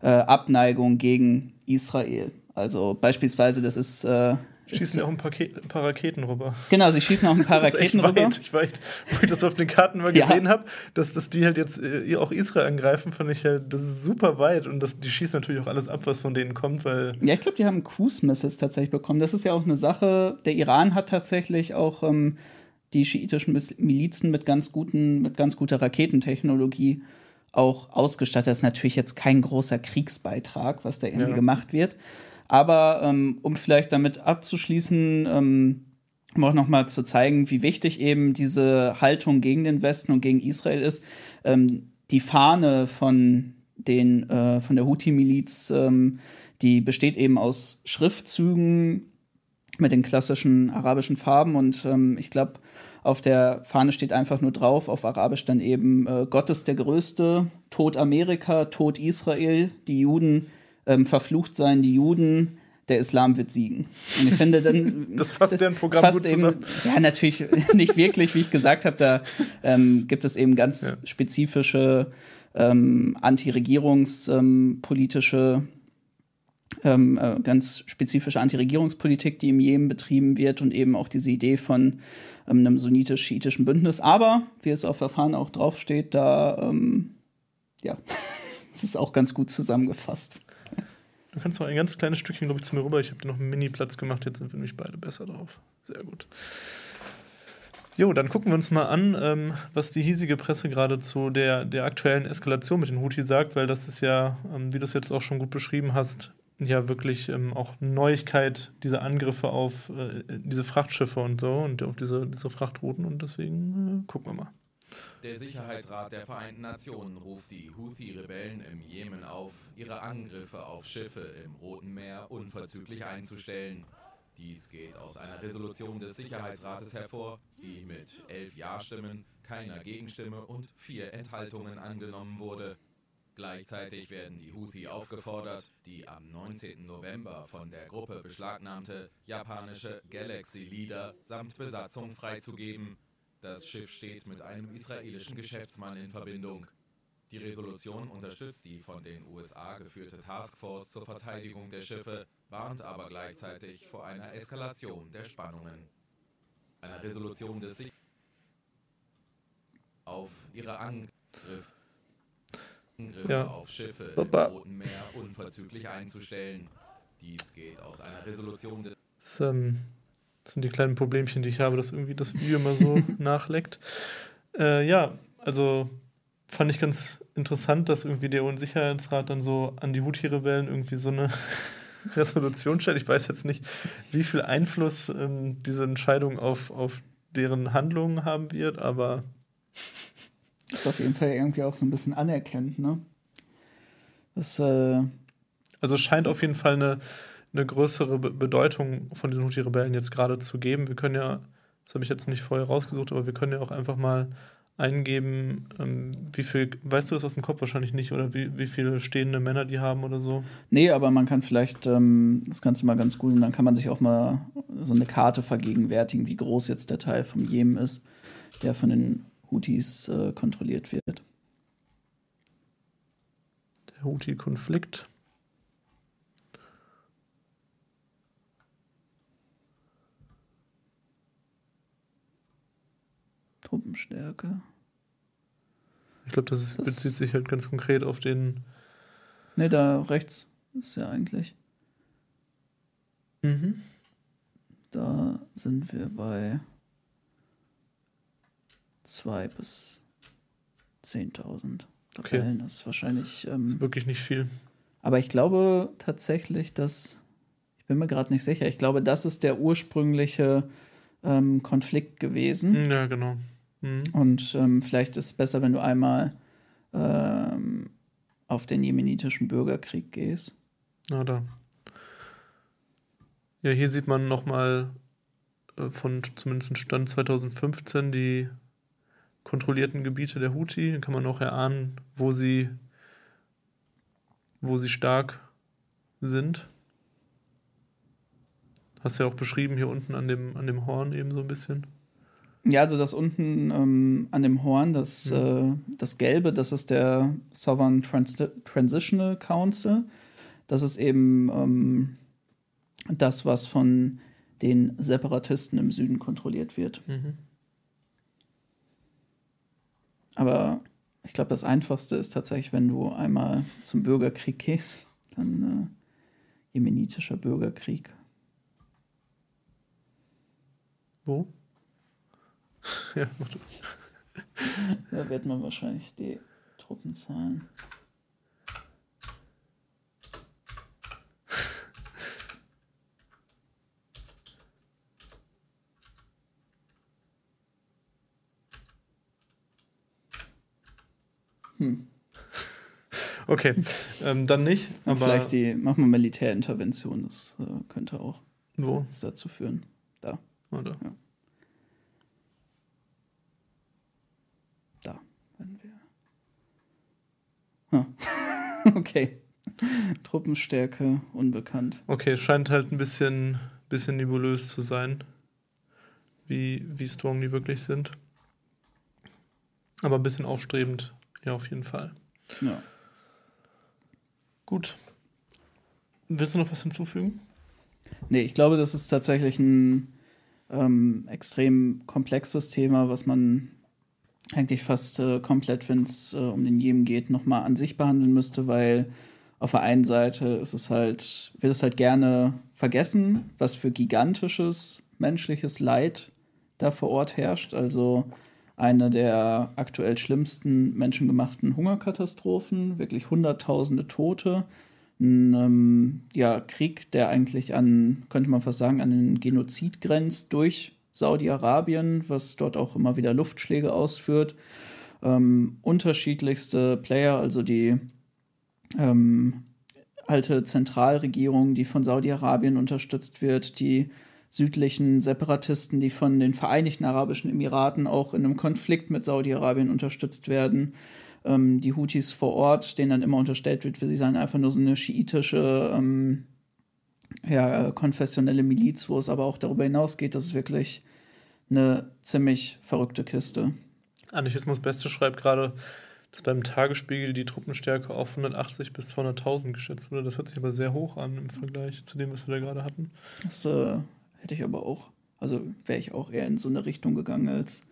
äh, Abneigung gegen Israel. Also beispielsweise, das ist äh, Schießen auch ein paar, ein paar, Raketen rüber. Genau, sie schießen auch ein paar Raketen rüber. Weit. Ich weit, wo ich das auf den Karten mal gesehen ja. habe, dass, dass die halt jetzt äh, auch Israel angreifen, fand ich halt, das ist super weit und das, die schießen natürlich auch alles ab, was von denen kommt, weil. Ja, ich glaube, die haben Cruise-Missiles tatsächlich bekommen. Das ist ja auch eine Sache. Der Iran hat tatsächlich auch ähm, die schiitischen Milizen mit ganz guten, mit ganz guter Raketentechnologie auch ausgestattet. Das ist natürlich jetzt kein großer Kriegsbeitrag, was da irgendwie ja. gemacht wird. Aber ähm, um vielleicht damit abzuschließen, ähm, um auch nochmal zu zeigen, wie wichtig eben diese Haltung gegen den Westen und gegen Israel ist, ähm, die Fahne von, den, äh, von der Houthi-Miliz, ähm, die besteht eben aus Schriftzügen mit den klassischen arabischen Farben und ähm, ich glaube, auf der Fahne steht einfach nur drauf, auf Arabisch dann eben äh, Gott ist der Größte, Tod Amerika, Tod Israel, die Juden ähm, verflucht sein die Juden, der Islam wird siegen. Und ich finde dann. das fasst ja ein Programm gut zusammen. Eben, ja, natürlich nicht wirklich, wie ich gesagt habe. Da ähm, gibt es eben ganz ja. spezifische ähm, antiregierungspolitische, ähm, äh, ganz spezifische Antiregierungspolitik, die im Jemen betrieben wird und eben auch diese Idee von ähm, einem sunnitisch-schiitischen Bündnis. Aber, wie es auf der Fahne auch draufsteht, da, ähm, ja, es ist auch ganz gut zusammengefasst. Du kannst noch ein ganz kleines Stückchen, glaube ich, zu mir rüber. Ich habe dir noch einen Mini-Platz gemacht. Jetzt sind wir nämlich beide besser drauf. Sehr gut. Jo, dann gucken wir uns mal an, ähm, was die hiesige Presse gerade zu der, der aktuellen Eskalation mit den Houthi sagt, weil das ist ja, ähm, wie du es jetzt auch schon gut beschrieben hast, ja wirklich ähm, auch Neuigkeit, diese Angriffe auf äh, diese Frachtschiffe und so und auf diese, diese Frachtrouten und deswegen äh, gucken wir mal. Der Sicherheitsrat der Vereinten Nationen ruft die Houthi-Rebellen im Jemen auf, ihre Angriffe auf Schiffe im Roten Meer unverzüglich einzustellen. Dies geht aus einer Resolution des Sicherheitsrates hervor, die mit elf Ja-Stimmen, keiner Gegenstimme und vier Enthaltungen angenommen wurde. Gleichzeitig werden die Houthi aufgefordert, die am 19. November von der Gruppe beschlagnahmte japanische Galaxy Leader samt Besatzung freizugeben. Das Schiff steht mit einem israelischen Geschäftsmann in Verbindung. Die Resolution unterstützt die von den USA geführte Taskforce zur Verteidigung der Schiffe, warnt aber gleichzeitig vor einer Eskalation der Spannungen. Eine Resolution des Sich auf ihre Angriff Angriffe Ja. auf Schiffe im. Roten Meer unverzüglich einzustellen. Dies geht aus einer Resolution des ähm, das sind die kleinen Problemchen, die ich habe, dass irgendwie das Video immer so nachleckt. Äh, ja, also fand ich ganz interessant, dass irgendwie der UN-Sicherheitsrat dann so an die Houthi-Rebellen irgendwie so eine Resolution stellt. Ich weiß jetzt nicht, wie viel Einfluss ähm, diese Entscheidung auf, auf deren Handlungen haben wird, aber Das ist auf jeden Fall irgendwie auch so ein bisschen anerkennt, ne? Das, äh, Also es scheint auf jeden Fall eine, eine größere Be Bedeutung von diesen Houthi-Rebellen jetzt gerade zu geben. Wir können ja, das habe ich jetzt nicht vorher rausgesucht, aber wir können ja auch einfach mal eingeben, ähm, wie viel, weißt du das aus dem Kopf wahrscheinlich nicht, oder wie, wie viele stehende Männer die haben oder so? nee, aber man kann vielleicht, ähm, das kannst du mal ganz gut, und dann kann man sich auch mal so eine Karte vergegenwärtigen, wie groß jetzt der Teil vom Jemen ist, der von den Houthis äh, kontrolliert wird. Der Houthi-Konflikt. Truppenstärke. Ich glaube, das, Das- bezieht sich halt ganz konkret auf den. Ne, da rechts ist ja eigentlich. Mhm. Da sind wir bei 2 bis 10.000 Okay. Rebellen. Das ist wahrscheinlich. Das Ähm, ist wirklich nicht viel. aber ich glaube tatsächlich, dass. Ich bin mir gerade nicht sicher. Ich glaube, das ist der ursprüngliche ähm, Konflikt gewesen. Ja, genau. Mhm. Und ähm, vielleicht ist es besser, wenn du einmal ähm, auf den jemenitischen Bürgerkrieg gehst. Na da. Ja, hier sieht man nochmal äh, von zumindest Stand 2015 die kontrollierten Gebiete der Houthi. Dann kann man auch erahnen, wo sie, wo sie stark sind. Hast du ja auch beschrieben hier unten an dem, an dem Horn eben so ein bisschen. Ja, also das unten ähm, an dem Horn, das, äh, das Gelbe, das ist der Southern Trans Transitional Council. Das ist eben ähm, das, was von den Separatisten im Süden kontrolliert wird. Mhm. Aber ich glaube, das Einfachste ist tatsächlich, wenn du einmal zum Bürgerkrieg gehst, dann äh, jemenitischer Bürgerkrieg. Wo? ja. Da wird man wahrscheinlich die Truppenzahlen. Okay, ähm, dann nicht. Und Aber vielleicht die, machen wir Militärintervention, das äh, könnte auch wo? dazu führen. Da, Oder? da, wenn Ah. okay. Truppenstärke unbekannt. Okay, scheint halt ein bisschen, bisschen nebulös zu sein, wie, wie strong die wirklich sind. Aber ein bisschen aufstrebend, ja, auf jeden Fall. Ja. Gut. Willst du noch was hinzufügen? Nee, ich glaube, das ist tatsächlich ein ähm, extrem komplexes Thema, was man eigentlich fast äh, komplett, wenn es äh, um den Jemen geht, nochmal an sich behandeln müsste, weil auf der einen Seite ist es halt, wird es halt gerne vergessen, was für gigantisches menschliches Leid da vor Ort herrscht. Also eine der aktuell schlimmsten menschengemachten Hungerkatastrophen, wirklich Hunderttausende Tote. Ein ähm, ja, Krieg, der eigentlich an, könnte man fast sagen, an den Genozid grenzt durch Saudi-Arabien, was dort auch immer wieder Luftschläge ausführt. Ähm, unterschiedlichste Player, also die ähm, alte Zentralregierung, die von Saudi-Arabien unterstützt wird, die südlichen Separatisten, die von den Vereinigten Arabischen Emiraten auch in einem Konflikt mit Saudi-Arabien unterstützt werden. ähm, die Houthis vor Ort, denen dann immer unterstellt wird, sie seien einfach nur so eine schiitische, ähm, ja, konfessionelle Miliz, wo es aber auch darüber hinausgeht, das ist wirklich eine ziemlich verrückte Kiste. Anarchismus Beste schreibt gerade, dass beim Tagesspiegel die Truppenstärke auf 180 bis 200.000 geschätzt wurde. Das hört sich aber sehr hoch an im Vergleich zu dem, was wir da gerade hatten. Das äh, hätte ich aber auch. Also wäre ich auch eher in so eine Richtung gegangen als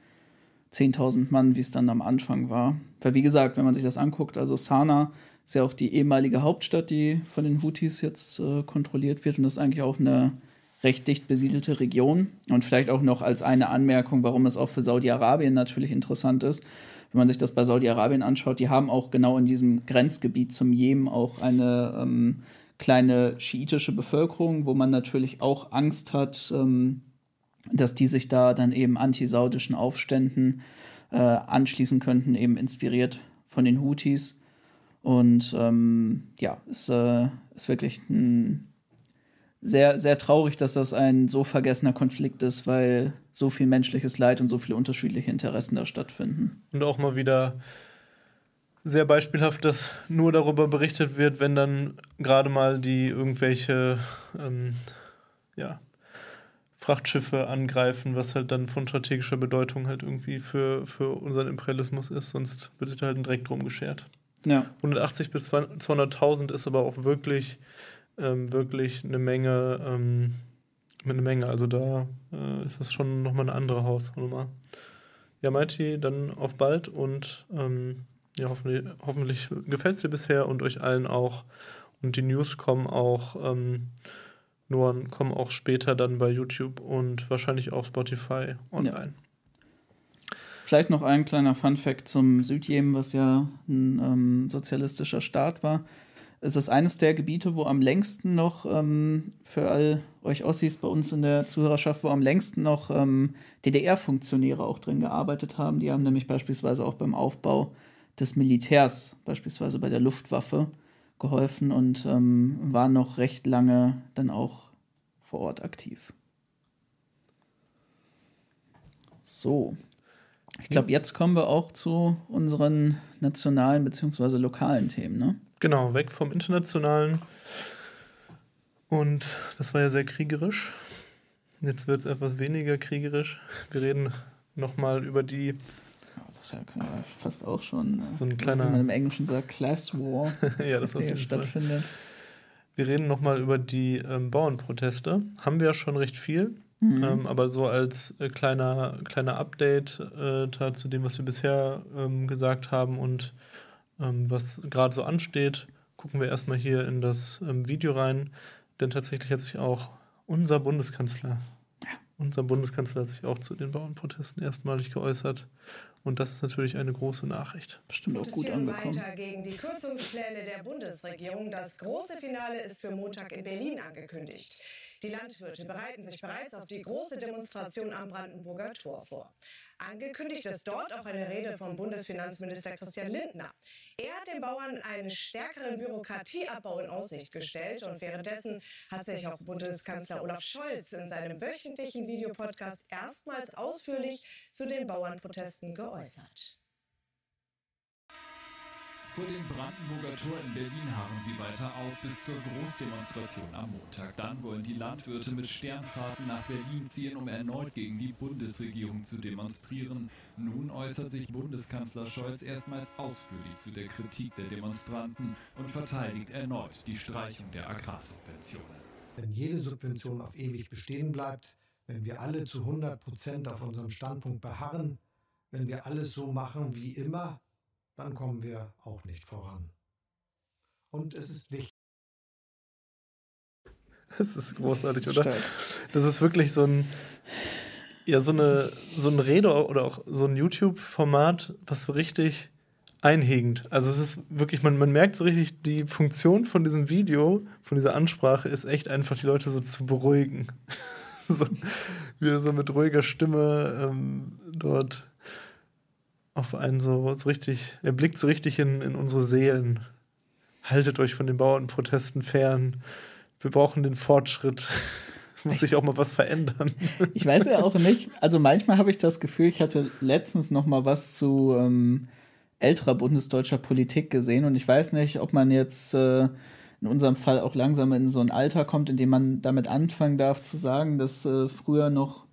10.000 Mann, wie es dann am Anfang war. Weil wie gesagt, wenn man sich das anguckt, also Sana ist ja auch die ehemalige Hauptstadt, die von den Houthis jetzt äh, kontrolliert wird und das ist eigentlich auch eine recht dicht besiedelte Region. Und vielleicht auch noch als eine Anmerkung, warum es auch für Saudi-Arabien natürlich interessant ist. Wenn man sich das bei Saudi-Arabien anschaut, die haben auch genau in diesem Grenzgebiet zum Jemen auch eine ähm, kleine schiitische Bevölkerung, wo man natürlich auch Angst hat, ähm, dass die sich da dann eben antisaudischen Aufständen äh, anschließen könnten, eben inspiriert von den Houthis. Und ähm, ja, es äh, ist wirklich ein sehr, sehr traurig, dass das ein so vergessener Konflikt ist, weil so viel menschliches Leid und so viele unterschiedliche Interessen da stattfinden. Und auch mal wieder sehr beispielhaft, dass nur darüber berichtet wird, wenn dann gerade mal die irgendwelche ähm, ja, Frachtschiffe angreifen, was halt dann von strategischer Bedeutung halt irgendwie für, für unseren Imperialismus ist. Sonst wird sich da halt ein Dreck drum geschert. Ja. 180 bis 200.000 ist aber auch wirklich, ähm, wirklich eine Menge, ähm, eine Menge. Also da äh, ist das schon nochmal eine andere Hausnummer. Ja, Mighty, dann auf bald und ähm, ja, hoffentlich, hoffentlich gefällt es dir bisher und euch allen auch. Und die News kommen auch ähm, nur kommen auch später dann bei YouTube und wahrscheinlich auch Spotify online. Ja. Vielleicht noch ein kleiner Fun-Fact zum Südjemen, was ja ein ähm, sozialistischer Staat war. Es ist eines der Gebiete, wo am längsten noch, ähm, für all euch Ossis bei uns in der Zuhörerschaft, wo am längsten noch ähm, DDR-Funktionäre auch drin gearbeitet haben. Die haben nämlich beispielsweise auch beim Aufbau des Militärs, beispielsweise bei der Luftwaffe, geholfen und ähm, war noch recht lange dann auch vor Ort aktiv. So. Ich glaube, jetzt kommen wir auch zu unseren nationalen bzw. lokalen Themen, ne? Genau, weg vom internationalen. Und das war ja sehr kriegerisch. Jetzt wird es etwas weniger kriegerisch. Wir reden nochmal über die das ja, fast auch schon. So ein kleiner. Wie man im Englischen sagt, Class War. ja, das hier stattfindet. Wir reden nochmal über die ähm, Bauernproteste. Haben wir ja schon recht viel. Mhm. Ähm, aber so als äh, kleiner, kleiner Update äh, zu dem, was wir bisher ähm, gesagt haben und ähm, was gerade so ansteht, gucken wir erstmal hier in das ähm, Video rein. Denn tatsächlich hat sich auch unser Bundeskanzler, unser Bundeskanzler hat sich auch zu den Bauernprotesten erstmalig geäußert und das ist natürlich eine große Nachricht. Bestimmt auch gut angekommen. weiter gegen die Kürzungspläne der Bundesregierung. Das große Finale ist für Montag in Berlin angekündigt. Die Landwirte bereiten sich bereits auf die große Demonstration am Brandenburger Tor vor. Angekündigt ist dort auch eine Rede vom Bundesfinanzminister Christian Lindner. Er hat den Bauern einen stärkeren Bürokratieabbau in Aussicht gestellt und währenddessen hat sich auch Bundeskanzler Olaf Scholz in seinem wöchentlichen Videopodcast erstmals ausführlich zu den Bauernprotesten geäußert. Vor dem Brandenburger Tor in Berlin harren sie weiter auf bis zur Großdemonstration am Montag. Dann wollen die Landwirte mit Sternfahrten nach Berlin ziehen, um erneut gegen die Bundesregierung zu demonstrieren. Nun äußert sich Bundeskanzler Scholz erstmals ausführlich zu der Kritik der Demonstranten und verteidigt erneut die Streichung der Agrarsubventionen. Wenn jede Subvention auf ewig bestehen bleibt, wenn wir alle zu 100 Prozent auf unserem Standpunkt beharren, wenn wir alles so machen wie immer, dann kommen wir auch nicht voran. Und es ist wichtig. Das ist großartig, oder? Das ist wirklich so ein, ja, so eine, so ein Rede oder auch so ein YouTube-Format, was so richtig einhegend. Also es ist wirklich, man, man merkt so richtig, die Funktion von diesem Video, von dieser Ansprache, ist echt einfach, die Leute so zu beruhigen. so, wie so mit ruhiger Stimme ähm, dort auf einen so, so richtig, er blickt so richtig in, in unsere Seelen. Haltet euch von den Bauernprotesten fern. Wir brauchen den Fortschritt. Es muss sich auch mal was verändern. Ich weiß ja auch nicht, also manchmal habe ich das Gefühl, ich hatte letztens noch mal was zu ähm, älterer bundesdeutscher Politik gesehen. Und ich weiß nicht, ob man jetzt äh, in unserem Fall auch langsam in so ein Alter kommt, in dem man damit anfangen darf zu sagen, dass äh, früher noch,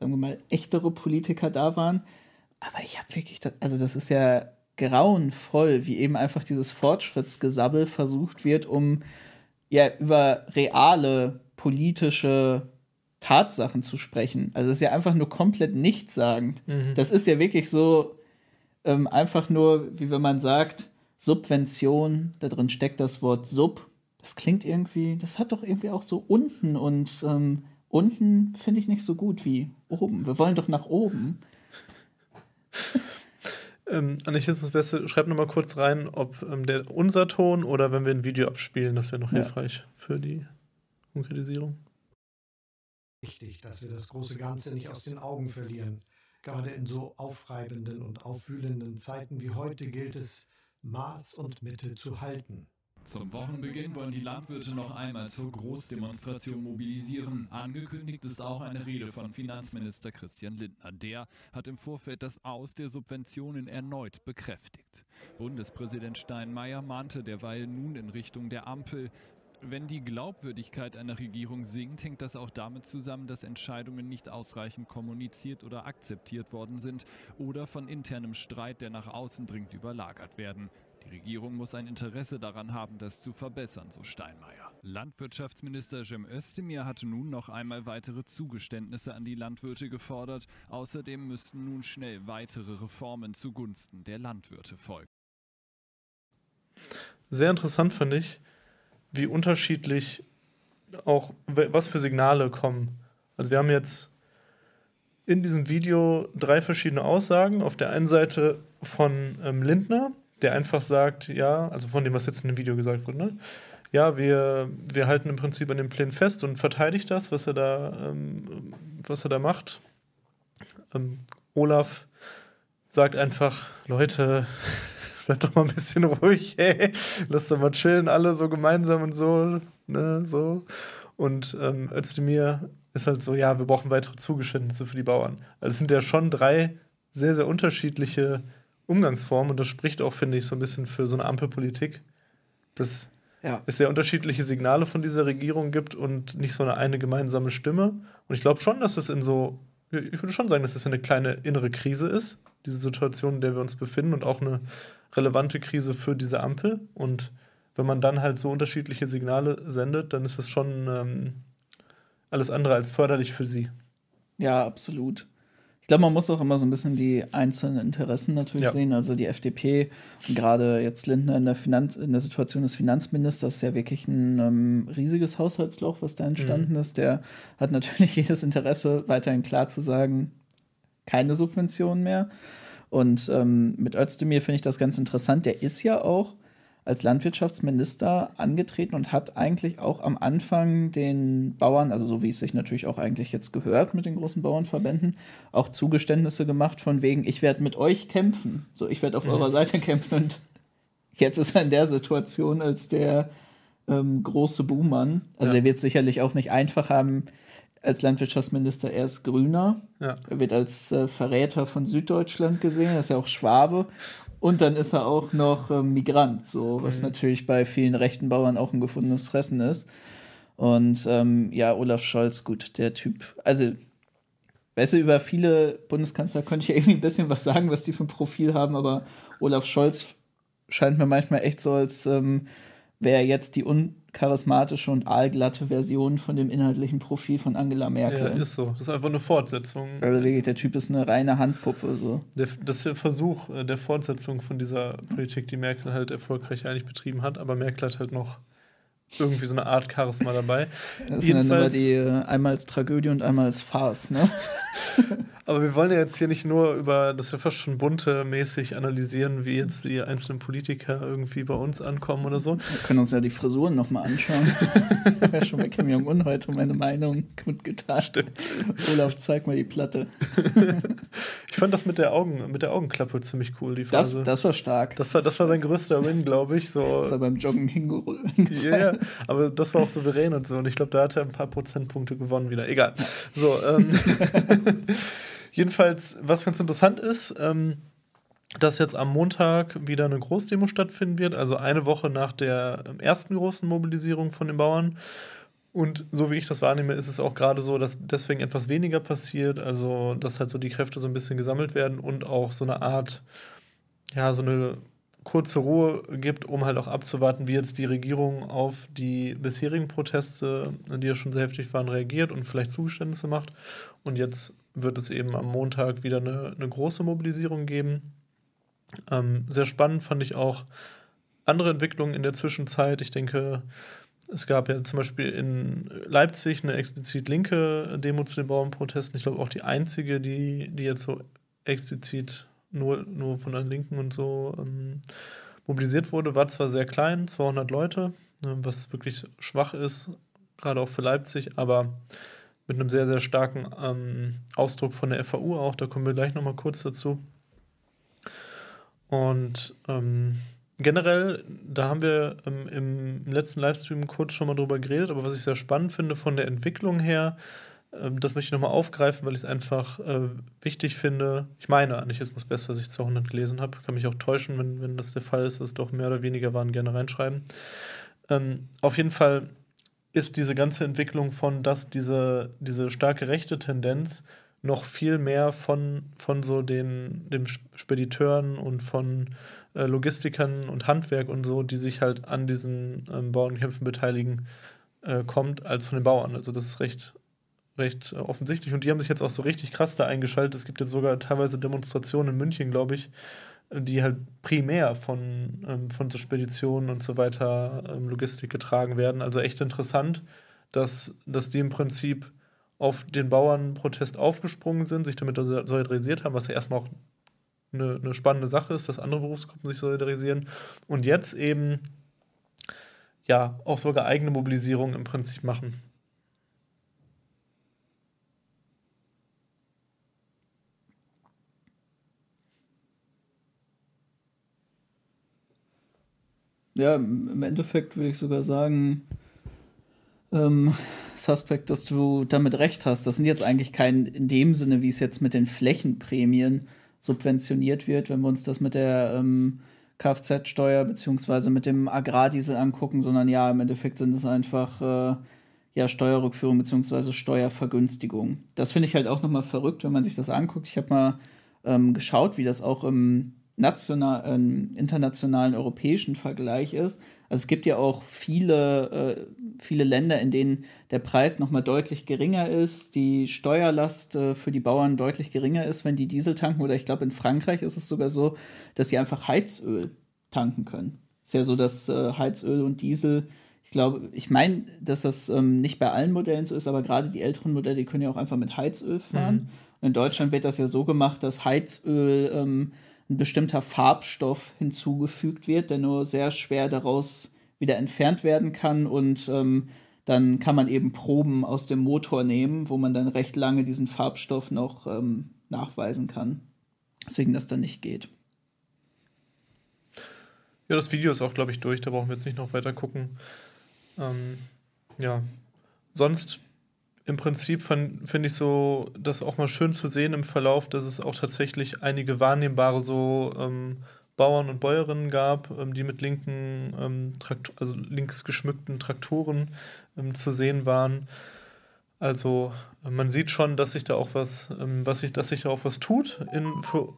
sagen wir mal, echtere Politiker da waren. Aber ich habe wirklich, das, also das ist ja grauenvoll, wie eben einfach dieses Fortschrittsgesabbel versucht wird, um ja über reale politische Tatsachen zu sprechen. Also das ist ja einfach nur komplett nichtssagend. Mhm. Das ist ja wirklich so ähm, einfach nur, wie wenn man sagt, Subvention, da drin steckt das Wort Sub. Das klingt irgendwie, das hat doch irgendwie auch so unten und ähm, unten finde ich nicht so gut wie oben. Wir wollen doch nach oben. ähm, Anarchismus Beste, schreib noch mal kurz rein, ob ähm, der unser Ton oder wenn wir ein Video abspielen, das wäre noch ja. hilfreich für die Konkretisierung. Wichtig, dass wir das große Ganze nicht aus den Augen verlieren. Gerade in so aufreibenden und aufwühlenden Zeiten wie heute gilt es, Maß und Mitte zu halten. Zum Wochenbeginn wollen die Landwirte noch einmal zur Großdemonstration mobilisieren. Angekündigt ist auch eine Rede von Finanzminister Christian Lindner. Der hat im Vorfeld das Aus der Subventionen erneut bekräftigt. Bundespräsident Steinmeier mahnte derweil nun in Richtung der Ampel. Wenn die Glaubwürdigkeit einer Regierung sinkt, hängt das auch damit zusammen, dass Entscheidungen nicht ausreichend kommuniziert oder akzeptiert worden sind oder von internem Streit, der nach außen dringt, überlagert werden. Die Regierung muss ein Interesse daran haben, das zu verbessern, so Steinmeier. Landwirtschaftsminister Cem Özdemir hatte nun noch einmal weitere Zugeständnisse an die Landwirte gefordert. Außerdem müssten nun schnell weitere Reformen zugunsten der Landwirte folgen. Sehr interessant finde ich, wie unterschiedlich auch, was für Signale kommen. Also wir haben jetzt in diesem Video drei verschiedene Aussagen. Auf der einen Seite von ähm, Lindner, der einfach sagt, ja, also von dem, was jetzt in dem Video gesagt wurde, ne? ja, wir, wir halten im Prinzip an den Plänen fest und verteidigt das, was er da, ähm, was er da macht. Ähm, Olaf sagt einfach, Leute, bleib doch mal ein bisschen ruhig, ey. Lass doch mal chillen, alle so gemeinsam und so, ne, so. Und ähm, Özdemir ist halt so, ja, wir brauchen weitere Zugeständnisse für die Bauern. Also es sind ja schon drei sehr, sehr unterschiedliche Umgangsformen und das spricht auch, finde ich, so ein bisschen für so eine Ampelpolitik, dass ja. es sehr unterschiedliche Signale von dieser Regierung gibt und nicht so eine eine gemeinsame Stimme. Und ich glaube schon, dass es in so, ich würde schon sagen, dass es eine kleine innere Krise ist, diese Situation, in der wir uns befinden und auch eine relevante Krise für diese Ampel. Und wenn man dann halt so unterschiedliche Signale sendet, dann ist das schon ähm, alles andere als förderlich für sie. Ja, absolut. Ich glaube, man muss auch immer so ein bisschen die einzelnen Interessen natürlich ja. sehen. Also die FDP und gerade jetzt Lindner in der, Finanz in der Situation des Finanzministers ist ja wirklich ein ähm, riesiges Haushaltsloch, was da entstanden mhm. ist. Der hat natürlich jedes Interesse, weiterhin klar zu sagen, keine Subventionen mehr. Und ähm, mit Özdemir finde ich das ganz interessant. Der ist ja auch als Landwirtschaftsminister angetreten und hat eigentlich auch am Anfang den Bauern, also so wie es sich natürlich auch eigentlich jetzt gehört mit den großen Bauernverbänden, auch Zugeständnisse gemacht von wegen, ich werde mit euch kämpfen. So, ich werde auf mhm. eurer Seite kämpfen. Und jetzt ist er in der Situation als der ähm, große Buhmann. Also ja. er wird sicherlich auch nicht einfach haben, als Landwirtschaftsminister erst Grüner. Ja. Er wird als äh, Verräter von Süddeutschland gesehen, er ist ja auch Schwabe. Und dann ist er auch noch äh, Migrant, so, was mhm. natürlich bei vielen rechten Bauern auch ein gefundenes Fressen ist. Und ähm, ja, Olaf Scholz, gut, der Typ. Also, weißt du, über viele Bundeskanzler könnte ich ja irgendwie ein bisschen was sagen, was die für ein Profil haben, aber Olaf Scholz scheint mir manchmal echt so, als ähm, wäre jetzt die un charismatische und aalglatte Version von dem inhaltlichen Profil von Angela Merkel. Ja, ist so. Das ist einfach eine Fortsetzung. Also wirklich, der Typ ist eine reine Handpuppe. So. Der, das ist der Versuch äh, der Fortsetzung von dieser Politik, die Merkel halt erfolgreich eigentlich betrieben hat, aber Merkel hat halt noch irgendwie so eine Art Charisma dabei. Das sind dann immer die äh, einmal als Tragödie und einmal als Farce, ne? Aber wir wollen ja jetzt hier nicht nur über, das ist ja fast schon bunte mäßig analysieren, wie jetzt die einzelnen Politiker irgendwie bei uns ankommen oder so. Wir können uns ja die Frisuren nochmal anschauen. ja schon bei Kim Jong-un heute meine Meinung kundgetan. Stimmt. Olaf, zeig mal die Platte. ich fand das mit der, Augen, mit der Augenklappe ziemlich cool, die Phase. Das, das war stark. Das war, das war sein größter Win, glaube ich. So. Das war beim Joggen hingerollt. Ja, yeah, aber das war auch souverän und so. Und ich glaube, da hat er ein paar Prozentpunkte gewonnen wieder. Egal. So, ähm. Jedenfalls, was ganz interessant ist, ähm, dass jetzt am Montag wieder eine Großdemo stattfinden wird, also eine Woche nach der ähm, ersten großen Mobilisierung von den Bauern. Und so wie ich das wahrnehme, ist es auch gerade so, dass deswegen etwas weniger passiert, also dass halt so die Kräfte so ein bisschen gesammelt werden und auch so eine Art, ja, so eine kurze Ruhe gibt, um halt auch abzuwarten, wie jetzt die Regierung auf die bisherigen Proteste, die ja schon sehr heftig waren, reagiert und vielleicht Zugeständnisse macht. Und jetzt wird es eben am Montag wieder eine, eine große Mobilisierung geben. Ähm, sehr spannend fand ich auch andere Entwicklungen in der Zwischenzeit. Ich denke, es gab ja zum Beispiel in Leipzig eine explizit linke Demo zu den Bauernprotesten. Ich glaube auch die einzige, die, die jetzt so explizit nur, nur von der Linken und so ähm, mobilisiert wurde, war zwar sehr klein, 200 Leute, ne, was wirklich schwach ist, gerade auch für Leipzig, aber mit einem sehr, sehr starken ähm, Ausdruck von der FAU auch. Da kommen wir gleich nochmal kurz dazu. Und ähm, generell, da haben wir ähm, im letzten Livestream kurz schon mal drüber geredet, aber was ich sehr spannend finde von der Entwicklung her, das möchte ich nochmal aufgreifen, weil ich es einfach äh, wichtig finde. Ich meine, Anarchismus besser, dass ich 200 gelesen habe. Kann mich auch täuschen, wenn, wenn das der Fall ist, dass es doch mehr oder weniger waren, gerne reinschreiben. Ähm, auf jeden Fall ist diese ganze Entwicklung von, dass diese, diese starke rechte Tendenz noch viel mehr von, von so den, den Spediteuren und von äh, Logistikern und Handwerk und so, die sich halt an diesen ähm, Bauernkämpfen beteiligen, äh, kommt, als von den Bauern. Also das ist recht, recht äh, offensichtlich. Und die haben sich jetzt auch so richtig krass da eingeschaltet. Es gibt jetzt sogar teilweise Demonstrationen in München, glaube ich, die halt primär von, ähm, von so Speditionen und so weiter ähm, Logistik getragen werden. Also echt interessant, dass, dass die im Prinzip auf den Bauernprotest aufgesprungen sind, sich damit solidarisiert haben, was ja erstmal auch eine, eine spannende Sache ist, dass andere Berufsgruppen sich solidarisieren. Und jetzt eben ja auch sogar eigene Mobilisierung im Prinzip machen. Ja, im Endeffekt würde ich sogar sagen, ähm, Suspect, dass du damit recht hast. Das sind jetzt eigentlich kein, in dem Sinne, wie es jetzt mit den Flächenprämien subventioniert wird, wenn wir uns das mit der ähm, Kfz-Steuer beziehungsweise mit dem Agrardiesel angucken, sondern ja, im Endeffekt sind es einfach äh, ja, Steuerrückführung beziehungsweise Steuervergünstigung. Das finde ich halt auch nochmal verrückt, wenn man sich das anguckt. Ich habe mal ähm, geschaut, wie das auch im national, äh, internationalen europäischen Vergleich ist. Also es gibt ja auch viele, äh, viele Länder, in denen der Preis nochmal deutlich geringer ist, die Steuerlast äh, für die Bauern deutlich geringer ist, wenn die Diesel tanken. Oder ich glaube, in Frankreich ist es sogar so, dass sie einfach Heizöl tanken können. Ist ja so, dass äh, Heizöl und Diesel, ich glaube, ich meine, dass das ähm, nicht bei allen Modellen so ist, aber gerade die älteren Modelle, die können ja auch einfach mit Heizöl fahren. Mhm. Und in Deutschland wird das ja so gemacht, dass Heizöl ähm, ein bestimmter Farbstoff hinzugefügt wird, der nur sehr schwer daraus wieder entfernt werden kann und ähm, dann kann man eben Proben aus dem Motor nehmen, wo man dann recht lange diesen Farbstoff noch ähm, nachweisen kann. Deswegen das dann nicht geht. Ja, das Video ist auch, glaube ich, durch. Da brauchen wir jetzt nicht noch weiter gucken. Ähm, ja, sonst im Prinzip finde ich so das auch mal schön zu sehen im Verlauf, dass es auch tatsächlich einige wahrnehmbare so ähm, Bauern und Bäuerinnen gab, ähm, die mit linken, ähm, also links geschmückten Traktoren ähm, zu sehen waren. Also man sieht schon, dass sich da auch was, ähm, was sich, dass sich da auch was tut in für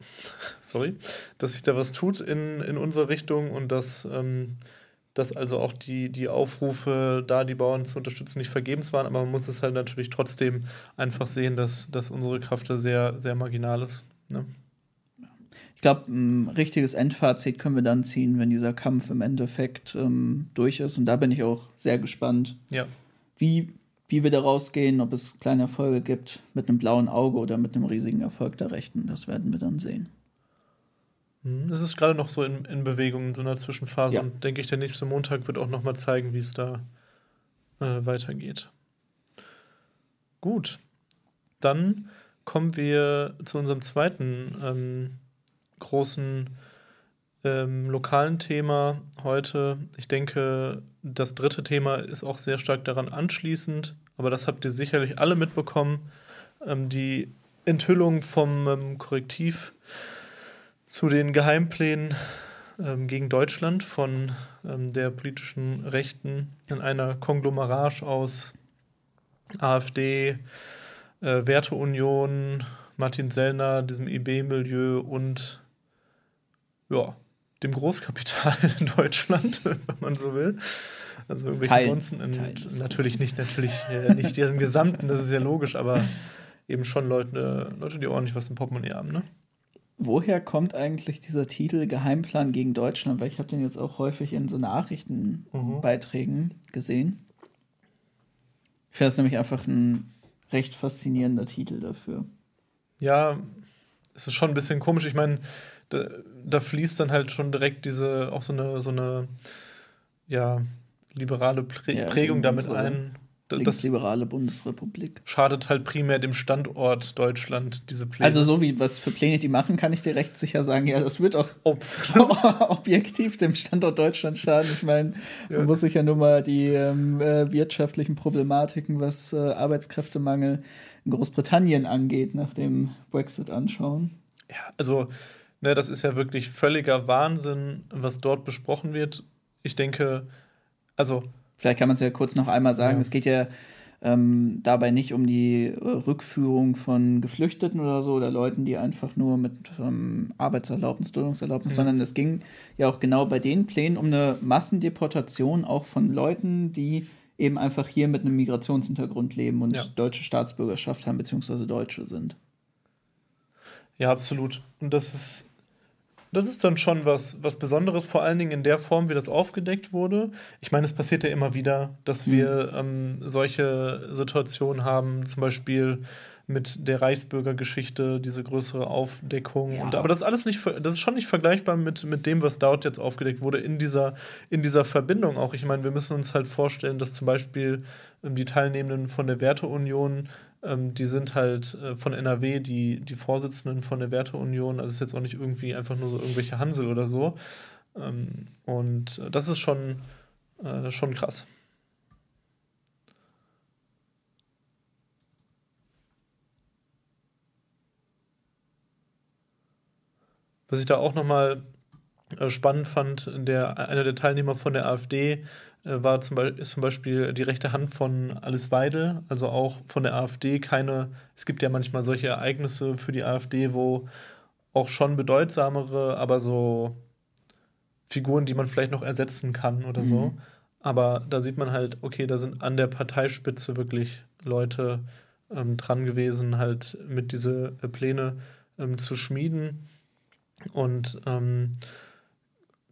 sorry, dass sich da was tut in, in unsere Richtung und dass ähm, dass also auch die, die Aufrufe, da die Bauern zu unterstützen, nicht vergebens waren, aber man muss es halt natürlich trotzdem einfach sehen, dass, dass unsere Kraft da sehr, sehr marginal ist. Ne? Ich glaube, ein richtiges Endfazit können wir dann ziehen, wenn dieser Kampf im Endeffekt ähm, durch ist. Und da bin ich auch sehr gespannt, ja. wie, wie wir da rausgehen, ob es kleine Erfolge gibt mit einem blauen Auge oder mit einem riesigen Erfolg der Rechten. Das werden wir dann sehen. Mhm. Es ist gerade noch so in, in Bewegung, in so einer Zwischenphase. Ja. Und denke ich, der nächste Montag wird auch noch mal zeigen, wie es da äh, weitergeht. Gut. Dann kommen wir zu unserem zweiten ähm, großen ähm, lokalen Thema heute. Ich denke, das dritte Thema ist auch sehr stark daran anschließend, aber das habt ihr sicherlich alle mitbekommen. Ähm, die Enthüllung vom ähm, Korrektiv zu den Geheimplänen ähm, gegen Deutschland von ähm, der politischen Rechten in einer Konglomerage aus AfD, äh, Werteunion, Martin Sellner, diesem IB-Milieu und ja, dem Großkapital in Deutschland, wenn man so will. Also irgendwelche Bonzen in, natürlich nicht, natürlich äh, nicht im Gesamten, das ist ja logisch, aber eben schon Leute, Leute, die ordentlich was im Portemonnaie haben, ne? Woher kommt eigentlich dieser Titel Geheimplan gegen Deutschland? Weil ich habe den jetzt auch häufig in so Nachrichtenbeiträgen mhm. gesehen. Ich finde das nämlich einfach ein recht faszinierender Titel dafür. Ja, es ist schon ein bisschen komisch. Ich meine, da, da, fließt dann halt schon direkt diese, auch so eine, so eine, ja, liberale Prä ja, Prägung damit so ein. Linksliberale Bundesrepublik. Schadet halt primär dem Standort Deutschland, diese Pläne. Also, so wie was für Pläne die machen, kann ich dir recht sicher sagen, ja, das wird auch objektiv dem Standort Deutschland schaden. Ich meine, ja. man muss sich ja nur mal die ähm, äh, wirtschaftlichen Problematiken, was äh, Arbeitskräftemangel in Großbritannien angeht, nach dem Brexit anschauen. Ja, also, ne, das ist ja wirklich völliger Wahnsinn, was dort besprochen wird. Ich denke, also Vielleicht kann man es ja kurz noch einmal sagen. Ja. Es geht ja ähm, dabei nicht um die äh, Rückführung von Geflüchteten oder so oder Leuten, die einfach nur mit ähm, Arbeitserlaubnis, Duldungserlaubnis, ja. sondern es ging ja auch genau bei den Plänen um eine Massendeportation auch von Leuten, die eben einfach hier mit einem Migrationshintergrund leben und ja. deutsche Staatsbürgerschaft haben, beziehungsweise Deutsche sind. Ja, absolut. Und das ist das ist dann schon was, was Besonderes, vor allen Dingen in der Form, wie das aufgedeckt wurde. Ich meine, es passiert ja immer wieder, dass wir mhm. ähm, solche Situationen haben, zum Beispiel mit der Reichsbürgergeschichte, diese größere Aufdeckung. Ja. Und, aber das ist alles nicht, das ist schon nicht vergleichbar mit, mit dem, was dort jetzt aufgedeckt wurde, in dieser, in dieser Verbindung auch. Ich meine, wir müssen uns halt vorstellen, dass zum Beispiel ähm, die Teilnehmenden von der Werteunion ähm, die sind halt äh, von NRW die, die Vorsitzenden von der Werteunion. Also ist jetzt auch nicht irgendwie einfach nur so irgendwelche Hansel oder so. Ähm, und das ist schon, äh, schon krass. Was ich da auch nochmal äh, spannend fand, der, einer der Teilnehmer von der AfD äh, war zum Beispiel, ist zum Beispiel die rechte Hand von Alice Weidel, also auch von der AfD keine, es gibt ja manchmal solche Ereignisse für die AfD, wo auch schon bedeutsamere, aber so Figuren, die man vielleicht noch ersetzen kann oder mhm. so. Aber da sieht man halt, okay, da sind an der Parteispitze wirklich Leute ähm, dran gewesen, halt mit diese äh, Pläne ähm, zu schmieden. Und ähm,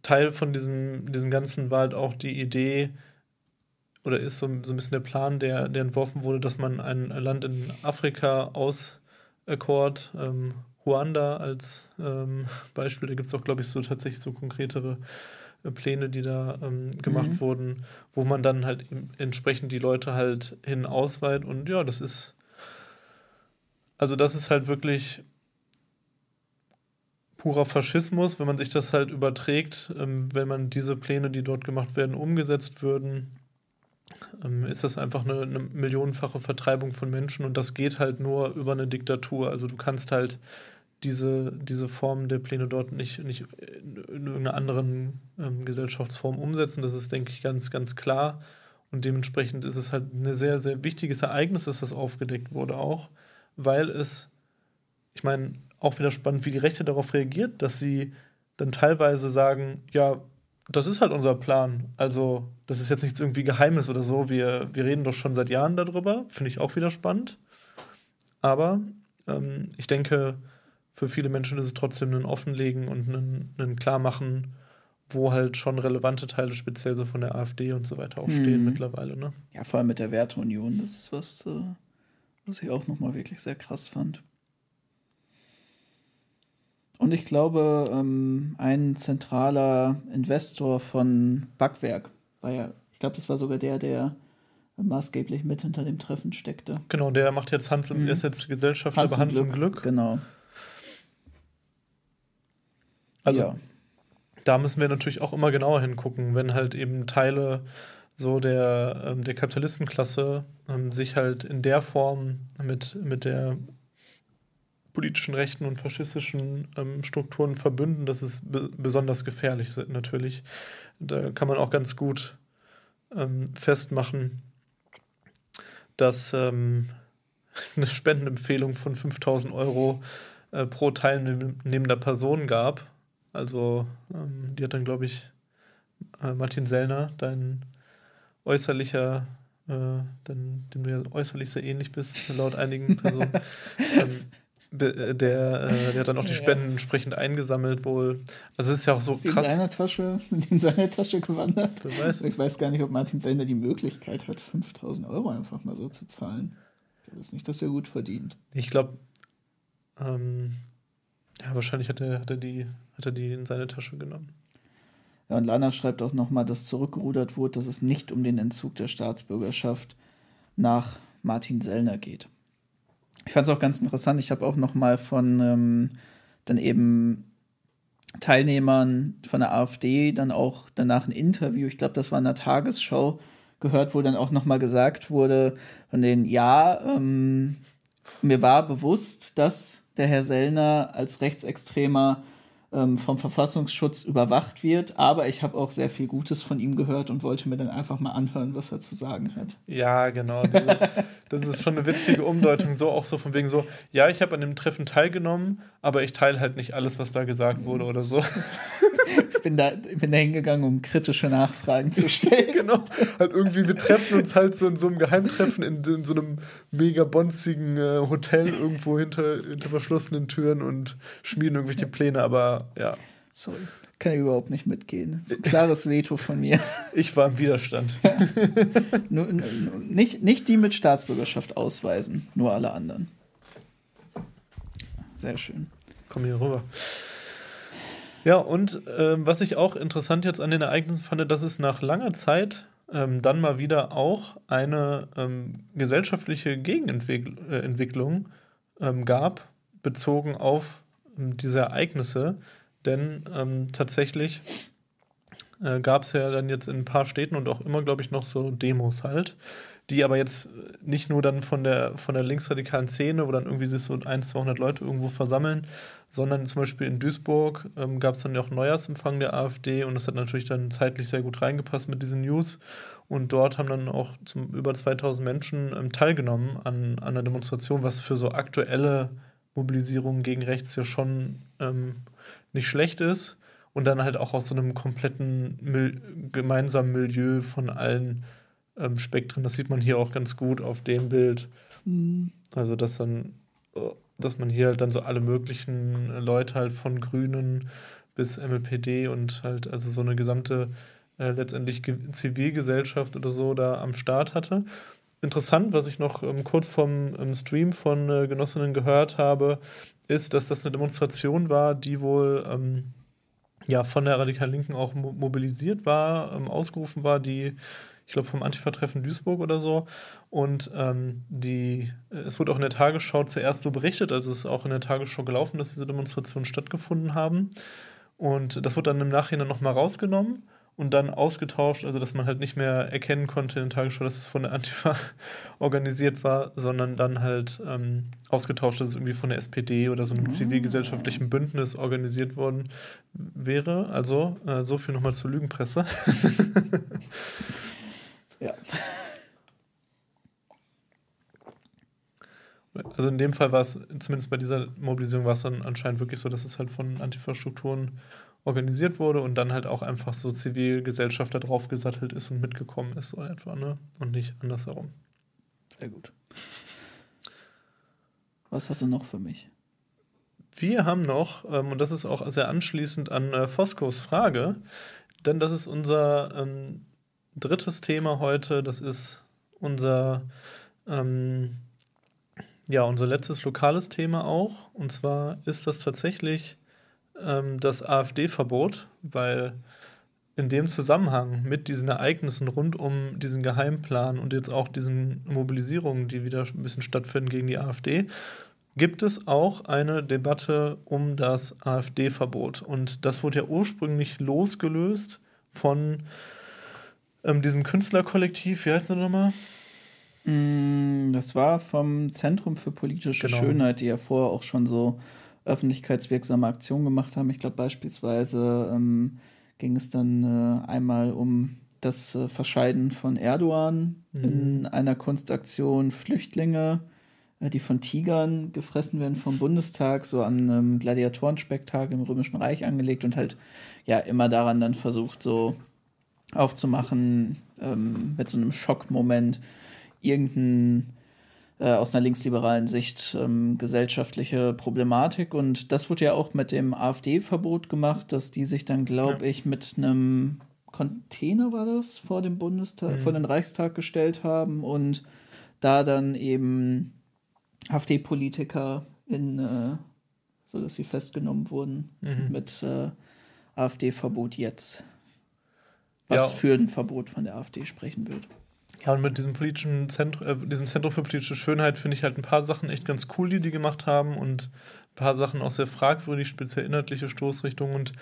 Teil von diesem, diesem Ganzen war halt auch die Idee, oder ist so, so ein bisschen der Plan, der, der entworfen wurde, dass man ein Land in Afrika auserkort, ähm, Ruanda als ähm, Beispiel, da gibt es auch, glaube ich, so tatsächlich so konkretere äh, Pläne, die da ähm, gemacht mhm. wurden, wo man dann halt entsprechend die Leute halt hin ausweitet und ja, das ist, also das ist halt wirklich purer Faschismus, wenn man sich das halt überträgt, ähm, wenn man diese Pläne, die dort gemacht werden, umgesetzt würden, ähm, ist das einfach eine, eine, millionenfache Vertreibung von Menschen und das geht halt nur über eine Diktatur. Also du kannst halt diese, diese Form der Pläne dort nicht, nicht in irgendeiner anderen ähm, Gesellschaftsform umsetzen. Das ist, denke ich, ganz, ganz klar. Und dementsprechend ist es halt ein sehr, sehr wichtiges Ereignis, dass das aufgedeckt wurde auch, weil es, ich meine, auch wieder spannend, wie die Rechte darauf reagiert, dass sie dann teilweise sagen, ja, das ist halt unser Plan. Also, das ist jetzt nichts irgendwie Geheimes oder so. Wir, wir reden doch schon seit Jahren darüber. Finde ich auch wieder spannend. Aber ähm, ich denke, für viele Menschen ist es trotzdem ein Offenlegen und ein, ein Klarmachen, wo halt schon relevante Teile, speziell so von der AfD und so weiter, auch mhm. stehen mittlerweile. Ne? Ja, vor allem mit der Werteunion. Das ist was, äh, was ich auch nochmal wirklich sehr krass fand. Und ich glaube, ähm, ein zentraler Investor von Backwerk war ja, ich glaube, das war sogar der, der maßgeblich mit hinter dem Treffen steckte. Genau, der macht jetzt Hans im, mhm. ist jetzt Gesellschaft, Hans aber Hans Glück. im Glück. Genau. Also, ja. da müssen wir natürlich auch immer genauer hingucken, wenn halt eben Teile so der, ähm, der Kapitalistenklasse ähm, sich halt in der Form mit, mit der politischen rechten und faschistischen ähm, Strukturen verbünden, das ist besonders gefährlich natürlich. Da kann man auch ganz gut ähm, festmachen, dass ähm, es eine Spendenempfehlung von 5000 Euro äh, pro teilnehmender Person gab. Also ähm, die hat dann, glaube ich, äh, Martin Sellner, dein äußerlicher, äh, dein, dem du ja äußerlich sehr ähnlich bist, laut einigen Personen, ähm, äh, der, äh, der hat dann auch die Spenden ja. entsprechend eingesammelt wohl. Also es ist ja auch so ist krass. In seiner Tasche, sind in seine Tasche gewandert? Weißt, ich weiß gar nicht, ob Martin Sellner die Möglichkeit hat, 5000 Euro einfach mal so zu zahlen. Ich weiß nicht, dass er gut verdient. Ich glaube, ähm, ja, wahrscheinlich hat er, hat, er die, hat er die in seine Tasche genommen. Ja, und Lana schreibt auch nochmal, dass zurückgerudert wurde, dass es nicht um den Entzug der Staatsbürgerschaft nach Martin Sellner geht. Ich fand es auch ganz interessant. Ich habe auch noch mal von ähm, dann eben Teilnehmern von der AfD dann auch danach ein Interview, ich glaube, das war in der Tagesschau, gehört, wo dann auch noch mal gesagt wurde von denen, ja, ähm, mir war bewusst, dass der Herr Sellner als Rechtsextremer ähm, vom Verfassungsschutz überwacht wird. Aber ich habe auch sehr viel Gutes von ihm gehört und wollte mir dann einfach mal anhören, was er zu sagen hat. Ja, genau. Diese, das ist schon eine witzige Umdeutung, so auch so von wegen so, ja, ich habe an dem Treffen teilgenommen, aber ich teile halt nicht alles, was da gesagt wurde oder so. Ich bin da, bin da hingegangen, um kritische Nachfragen zu stellen. genau. Halt irgendwie, wir treffen uns halt so in so einem Geheimtreffen in, in so einem mega bonzigen äh, Hotel irgendwo hinter, hinter verschlossenen Türen und schmieden irgendwelche Pläne, aber ja. Sorry. Kann ich überhaupt nicht mitgehen. Das ist ein klares Veto von mir. Ich war im Widerstand. Ja. nur, nur, nicht, nicht die mit Staatsbürgerschaft ausweisen, nur alle anderen. Sehr schön. Komm hier rüber. Ja, und ähm, was ich auch interessant jetzt an den Ereignissen fand, dass es nach langer Zeit ähm, dann mal wieder auch eine ähm, gesellschaftliche Gegenentwicklung äh, ähm, gab, bezogen auf ähm, diese Ereignisse. Denn ähm, tatsächlich äh, gab es ja dann jetzt in ein paar Städten und auch immer, glaube ich, noch so Demos halt die aber jetzt nicht nur dann von der, von der linksradikalen Szene, wo dann irgendwie sich so 1, 200 Leute irgendwo versammeln, sondern zum Beispiel in Duisburg ähm, gab es dann ja auch Neujahrsempfang der AfD und das hat natürlich dann zeitlich sehr gut reingepasst mit diesen News. Und dort haben dann auch zum, über 2000 Menschen ähm, teilgenommen an, an einer Demonstration, was für so aktuelle Mobilisierungen gegen rechts ja schon ähm, nicht schlecht ist. Und dann halt auch aus so einem kompletten Mil gemeinsamen Milieu von allen ähm, Spektren. Das sieht man hier auch ganz gut auf dem Bild. Mhm. Also, dass dann, dass man hier halt dann so alle möglichen Leute halt von Grünen bis MLPD und halt also so eine gesamte äh, letztendlich Zivilgesellschaft oder so da am Start hatte. Interessant, was ich noch ähm, kurz vom ähm, Stream von äh, Genossinnen gehört habe, ist, dass das eine Demonstration war, die wohl ähm, ja, von der radikalen Linken auch mo mobilisiert war, ähm, ausgerufen war, die ich glaube vom Antifa-Treffen Duisburg oder so. Und ähm, die, es wurde auch in der Tagesschau zuerst so berichtet, also es ist auch in der Tagesschau gelaufen, dass diese Demonstrationen stattgefunden haben. Und das wurde dann im Nachhinein nochmal rausgenommen und dann ausgetauscht, also dass man halt nicht mehr erkennen konnte in der Tagesschau, dass es von der Antifa organisiert war, sondern dann halt ähm, ausgetauscht, dass es irgendwie von der SPD oder so einem oh. zivilgesellschaftlichen Bündnis organisiert worden wäre. Also äh, so viel nochmal zur Lügenpresse. Ja. Also in dem Fall war es, zumindest bei dieser Mobilisierung war es dann anscheinend wirklich so, dass es halt von Antifa-Strukturen organisiert wurde und dann halt auch einfach so Zivilgesellschaft da drauf gesattelt ist und mitgekommen ist, so etwa, ne? Und nicht andersherum. Sehr gut. Was hast du noch für mich? Wir haben noch, ähm, und das ist auch sehr anschließend an äh, Foskos Frage, denn das ist unser ähm, drittes Thema heute, das ist unser, ähm, ja, unser letztes lokales Thema auch. Und zwar ist das tatsächlich ähm, das AfD-Verbot, weil in dem Zusammenhang mit diesen Ereignissen rund um diesen Geheimplan und jetzt auch diesen Mobilisierungen, die wieder ein bisschen stattfinden gegen die AfD, gibt es auch eine Debatte um das AfD-Verbot. Und das wurde ja ursprünglich losgelöst von ähm, diesem Künstlerkollektiv, wie heißt der nochmal? Mm, das war vom Zentrum für politische genau. Schönheit, die ja vorher auch schon so öffentlichkeitswirksame Aktionen gemacht haben. Ich glaube beispielsweise ähm, ging es dann äh, einmal um das äh, Verscheiden von Erdogan mhm. in einer Kunstaktion Flüchtlinge, äh, die von Tigern gefressen werden vom Bundestag, so an einem Gladiatorenspektakel im Römischen Reich angelegt und halt ja immer daran dann versucht, so aufzumachen ähm, mit so einem Schockmoment irgendein äh, aus einer linksliberalen Sicht ähm, gesellschaftliche Problematik. Und das wurde ja auch mit dem AfD-Verbot gemacht, dass die sich dann, glaube ja. ich, mit einem Container war das vor dem Bundestag, mhm. vor den Reichstag gestellt haben und da dann eben AfD-Politiker in, äh, so dass sie festgenommen wurden mhm. mit äh, AfD-Verbot jetzt. Was ja. für ein Verbot von der AfD sprechen wird. Ja, und mit diesem politischen Zentrum, äh, diesem Zentrum für politische Schönheit finde ich halt ein paar Sachen echt ganz cool, die die gemacht haben und ein paar Sachen auch sehr fragwürdig, speziell inhaltliche Stoßrichtungen. Und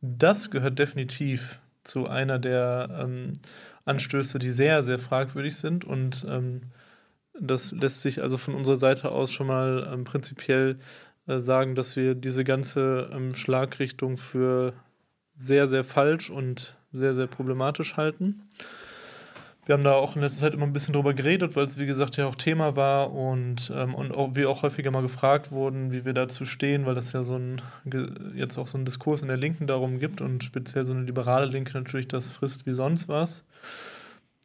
das gehört definitiv zu einer der ähm, Anstöße, die sehr, sehr fragwürdig sind. Und ähm, das lässt sich also von unserer Seite aus schon mal ähm, prinzipiell äh, sagen, dass wir diese ganze ähm, Schlagrichtung für sehr, sehr falsch und sehr, sehr problematisch halten. Wir haben da auch in letzter Zeit immer ein bisschen drüber geredet, weil es, wie gesagt, ja auch Thema war und, ähm, und auch, wir auch häufiger mal gefragt wurden, wie wir dazu stehen, weil das ja so ein, jetzt auch so einen Diskurs in der Linken darum gibt und speziell so eine liberale Linke natürlich das frisst wie sonst was.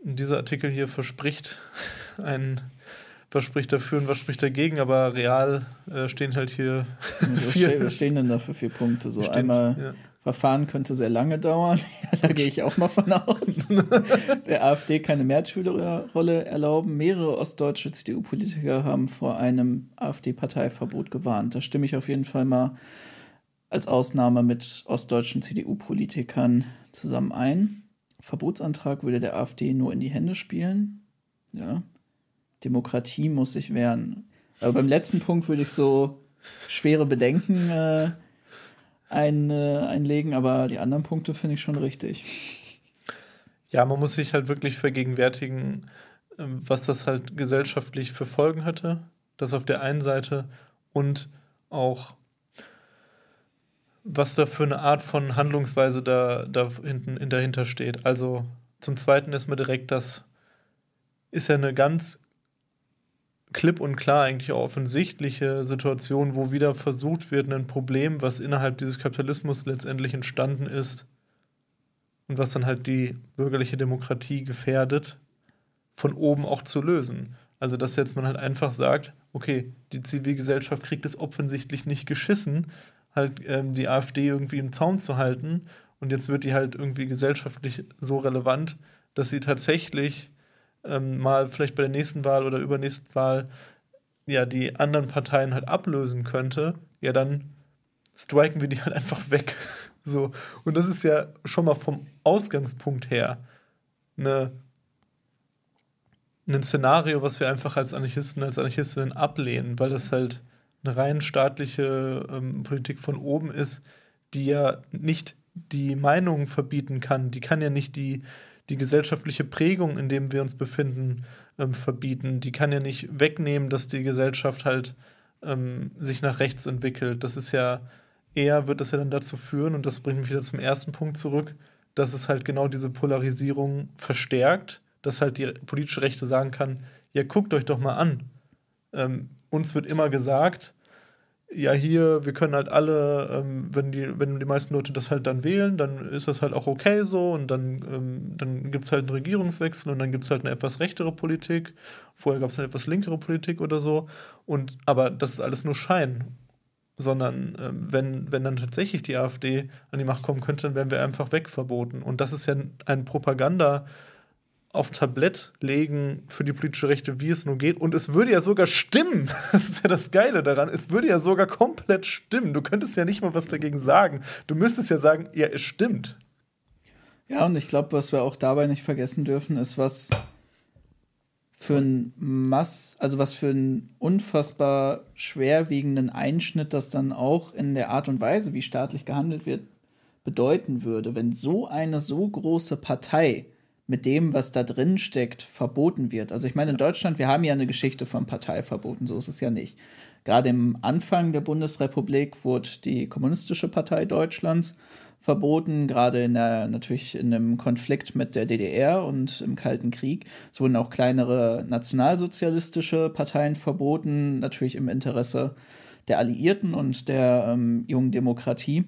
Und dieser Artikel hier verspricht ein, was spricht dafür und was spricht dagegen, aber real äh, stehen halt hier. Was stehen denn da für vier Punkte? So stehen, einmal ja. Verfahren könnte sehr lange dauern. Ja, da gehe ich auch mal von aus. Der AfD keine Mehrheitsrolle erlauben. Mehrere ostdeutsche CDU-Politiker haben vor einem AfD-Parteiverbot gewarnt. Da stimme ich auf jeden Fall mal als Ausnahme mit ostdeutschen CDU-Politikern zusammen ein. Verbotsantrag würde der AfD nur in die Hände spielen. Ja. Demokratie muss sich wehren. Aber beim letzten Punkt würde ich so schwere Bedenken äh, ein, äh, einlegen, aber die anderen Punkte finde ich schon richtig. Ja, man muss sich halt wirklich vergegenwärtigen, ähm, was das halt gesellschaftlich für Folgen hatte. Das auf der einen Seite und auch was da für eine Art von Handlungsweise da, da hinten dahinter steht. Also zum Zweiten ist mir direkt, das ist ja eine ganz klipp und klar eigentlich auch offensichtliche Situation, wo wieder versucht wird, ein Problem, was innerhalb dieses Kapitalismus letztendlich entstanden ist und was dann halt die bürgerliche Demokratie gefährdet, von oben auch zu lösen. Also, dass jetzt man halt einfach sagt, okay, die Zivilgesellschaft kriegt es offensichtlich nicht geschissen, halt ähm, die AfD irgendwie im Zaun zu halten. Und jetzt wird die halt irgendwie gesellschaftlich so relevant, dass sie tatsächlich ähm, mal vielleicht bei der nächsten Wahl oder übernächsten Wahl ja die anderen Parteien halt ablösen könnte, ja dann striken wir die halt einfach weg. so. Und das ist ja schon mal vom Ausgangspunkt her eine, ein Szenario, was wir einfach als Anarchisten, als Anarchistinnen ablehnen, weil das halt eine rein staatliche ähm, Politik von oben ist, die ja nicht die Meinung verbieten kann, die kann ja nicht die die gesellschaftliche Prägung, in dem wir uns befinden, ähm, verbieten. Die kann ja nicht wegnehmen, dass die Gesellschaft halt ähm, sich nach rechts entwickelt. Das ist ja eher, wird das ja dann dazu führen, und das bringt mich wieder zum ersten Punkt zurück, dass es halt genau diese Polarisierung verstärkt, dass halt die politische Rechte sagen kann, ja, guckt euch doch mal an. Ähm, uns wird immer gesagt, ja, hier, wir können halt alle, ähm, wenn, die, wenn die meisten Leute das halt dann wählen, dann ist das halt auch okay so und dann, ähm, dann gibt es halt einen Regierungswechsel und dann gibt es halt eine etwas rechtere Politik. Vorher gab es eine etwas linkere Politik oder so. Und, aber das ist alles nur Schein. Sondern ähm, wenn, wenn dann tatsächlich die AfD an die Macht kommen könnte, dann wären wir einfach wegverboten. Und das ist ja ein Propaganda- auf Tablett legen für die politische Rechte, wie es nur geht. Und es würde ja sogar stimmen. Das ist ja das Geile daran. Es würde ja sogar komplett stimmen. Du könntest ja nicht mal was dagegen sagen. Du müsstest ja sagen, ja, es stimmt. Ja, und ich glaube, was wir auch dabei nicht vergessen dürfen, ist, was für ein Mass, also was für einen unfassbar schwerwiegenden Einschnitt das dann auch in der Art und Weise, wie staatlich gehandelt wird, bedeuten würde, wenn so eine so große Partei mit dem, was da drin steckt, verboten wird. Also ich meine, in Deutschland, wir haben ja eine Geschichte von Parteiverboten, so ist es ja nicht. Gerade im Anfang der Bundesrepublik wurde die Kommunistische Partei Deutschlands verboten, gerade in der, natürlich in einem Konflikt mit der DDR und im Kalten Krieg. Es wurden auch kleinere nationalsozialistische Parteien verboten, natürlich im Interesse der Alliierten und der ähm, jungen Demokratie.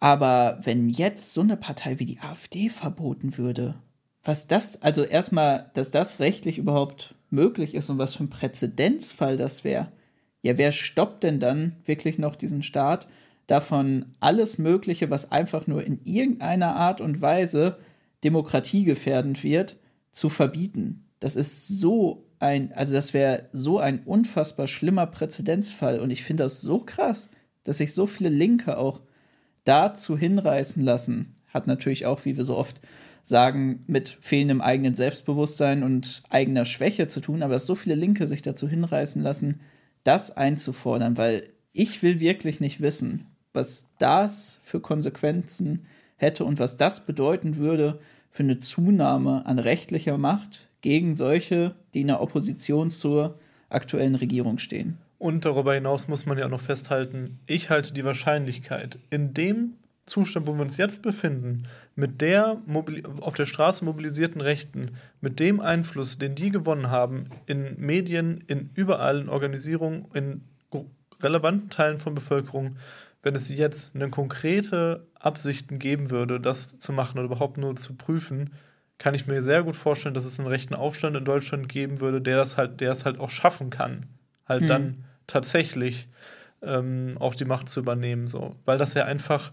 Aber wenn jetzt so eine Partei wie die AfD verboten würde, was das, also erstmal, dass das rechtlich überhaupt möglich ist und was für ein Präzedenzfall das wäre. Ja, wer stoppt denn dann wirklich noch diesen Staat davon, alles Mögliche, was einfach nur in irgendeiner Art und Weise demokratiegefährdend wird, zu verbieten? Das ist so ein, also das wäre so ein unfassbar schlimmer Präzedenzfall und ich finde das so krass, dass sich so viele Linke auch dazu hinreißen lassen, hat natürlich auch, wie wir so oft sagen, mit fehlendem eigenen Selbstbewusstsein und eigener Schwäche zu tun, aber dass so viele Linke sich dazu hinreißen lassen, das einzufordern, weil ich will wirklich nicht wissen, was das für Konsequenzen hätte und was das bedeuten würde für eine Zunahme an rechtlicher Macht gegen solche, die in der Opposition zur aktuellen Regierung stehen. Und darüber hinaus muss man ja auch noch festhalten, ich halte die Wahrscheinlichkeit, in dem Zustand, wo wir uns jetzt befinden, mit der auf der Straße mobilisierten Rechten, mit dem Einfluss, den die gewonnen haben, in Medien, in überall, in Organisierungen, in relevanten Teilen von Bevölkerung, wenn es jetzt eine konkrete Absichten geben würde, das zu machen oder überhaupt nur zu prüfen, kann ich mir sehr gut vorstellen, dass es einen rechten Aufstand in Deutschland geben würde, der das halt, der es halt auch schaffen kann, halt hm. dann tatsächlich ähm, auch die Macht zu übernehmen. So. Weil das ja einfach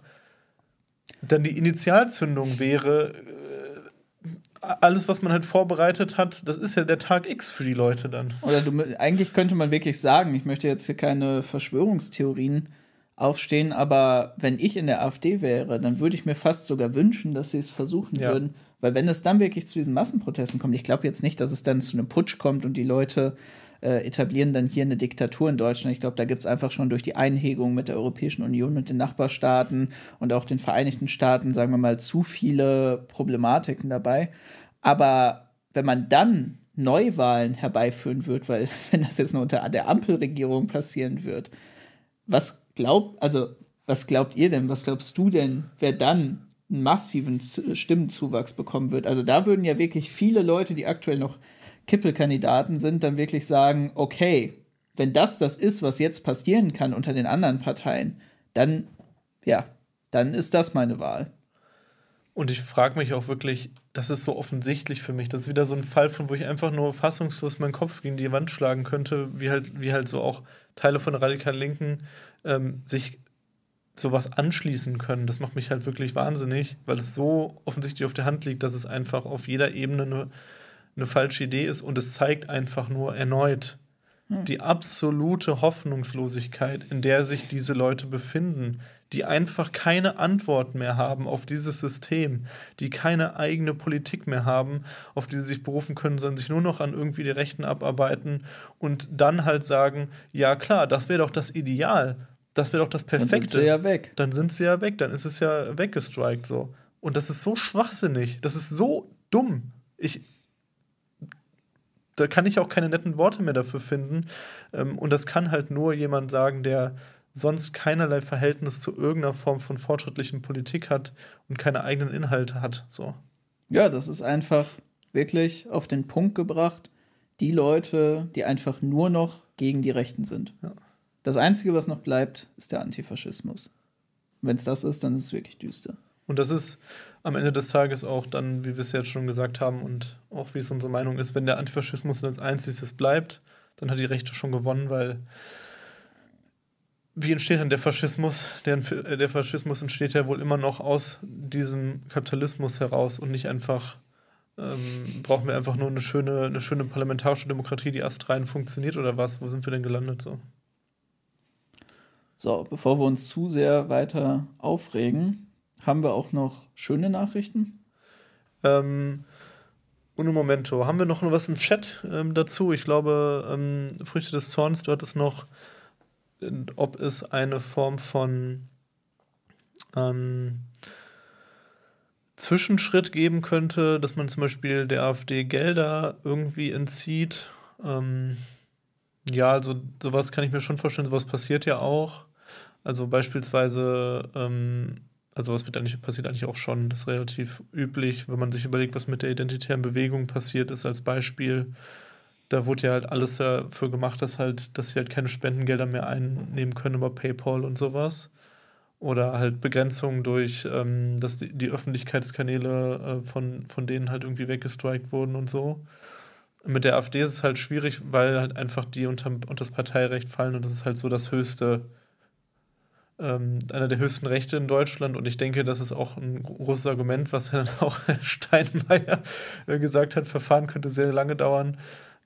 dann die Initialzündung wäre, äh, alles, was man halt vorbereitet hat, das ist ja der Tag X für die Leute dann. Oder du, eigentlich könnte man wirklich sagen, ich möchte jetzt hier keine Verschwörungstheorien aufstehen, aber wenn ich in der AfD wäre, dann würde ich mir fast sogar wünschen, dass sie es versuchen ja. würden. Weil wenn es dann wirklich zu diesen Massenprotesten kommt, ich glaube jetzt nicht, dass es dann zu einem Putsch kommt und die Leute äh, etablieren dann hier eine Diktatur in Deutschland. Ich glaube, da gibt es einfach schon durch die Einhegung mit der Europäischen Union und den Nachbarstaaten und auch den Vereinigten Staaten, sagen wir mal, zu viele Problematiken dabei. Aber wenn man dann Neuwahlen herbeiführen wird, weil wenn das jetzt nur unter der Ampelregierung passieren wird, was glaubt, also was glaubt ihr denn, was glaubst du denn, wer dann einen massiven Stimmenzuwachs bekommen wird? Also da würden ja wirklich viele Leute, die aktuell noch Kippelkandidaten sind, dann wirklich sagen, okay, wenn das das ist, was jetzt passieren kann unter den anderen Parteien, dann, ja, dann ist das meine Wahl. Und ich frage mich auch wirklich, das ist so offensichtlich für mich. Das ist wieder so ein Fall, von wo ich einfach nur fassungslos meinen Kopf gegen die Wand schlagen könnte, wie halt, wie halt so auch Teile von radikalen Linken ähm, sich sowas anschließen können. Das macht mich halt wirklich wahnsinnig, weil es so offensichtlich auf der Hand liegt, dass es einfach auf jeder Ebene eine eine falsche Idee ist und es zeigt einfach nur erneut hm. die absolute Hoffnungslosigkeit, in der sich diese Leute befinden, die einfach keine Antwort mehr haben auf dieses System, die keine eigene Politik mehr haben, auf die sie sich berufen können, sondern sich nur noch an irgendwie die Rechten abarbeiten und dann halt sagen, ja klar, das wäre doch das Ideal, das wäre doch das Perfekte. Dann sind sie ja weg. Dann sind sie ja weg, dann ist es ja weggestrikt so. Und das ist so schwachsinnig, das ist so dumm. Ich, da kann ich auch keine netten Worte mehr dafür finden. Ähm, und das kann halt nur jemand sagen, der sonst keinerlei Verhältnis zu irgendeiner Form von fortschrittlichen Politik hat und keine eigenen Inhalte hat. So. Ja, das ist einfach wirklich auf den Punkt gebracht. Die Leute, die einfach nur noch gegen die Rechten sind. Ja. Das Einzige, was noch bleibt, ist der Antifaschismus. Wenn es das ist, dann ist es wirklich düster. Und das ist am Ende des Tages auch dann, wie wir es jetzt schon gesagt haben und auch wie es unsere Meinung ist, wenn der Antifaschismus als einziges bleibt, dann hat die Rechte schon gewonnen, weil wie entsteht dann der Faschismus? Der, der Faschismus entsteht ja wohl immer noch aus diesem Kapitalismus heraus und nicht einfach, ähm, brauchen wir einfach nur eine schöne, eine schöne parlamentarische Demokratie, die astrein funktioniert oder was? Wo sind wir denn gelandet so? So, bevor wir uns zu sehr weiter aufregen, haben wir auch noch schöne Nachrichten? Ähm, un momento. Haben wir noch was im Chat ähm, dazu? Ich glaube, ähm, Früchte des Zorns, du hattest noch, äh, ob es eine Form von ähm, Zwischenschritt geben könnte, dass man zum Beispiel der AfD Gelder irgendwie entzieht. Ähm, ja, also sowas kann ich mir schon vorstellen, sowas passiert ja auch. Also beispielsweise, ähm, also was mit eigentlich, passiert eigentlich auch schon, das ist relativ üblich, wenn man sich überlegt, was mit der identitären Bewegung passiert ist, als Beispiel. Da wurde ja halt alles dafür gemacht, dass halt, dass sie halt keine Spendengelder mehr einnehmen können über PayPal und sowas oder halt Begrenzungen durch, ähm, dass die, die Öffentlichkeitskanäle äh, von, von denen halt irgendwie weggestrikt wurden und so. Mit der AfD ist es halt schwierig, weil halt einfach die unter, unter das Parteirecht fallen und das ist halt so das höchste, ähm, einer der höchsten Rechte in Deutschland und ich denke, das ist auch ein großes Argument, was dann auch Steinmeier äh, gesagt hat, Verfahren könnte sehr lange dauern.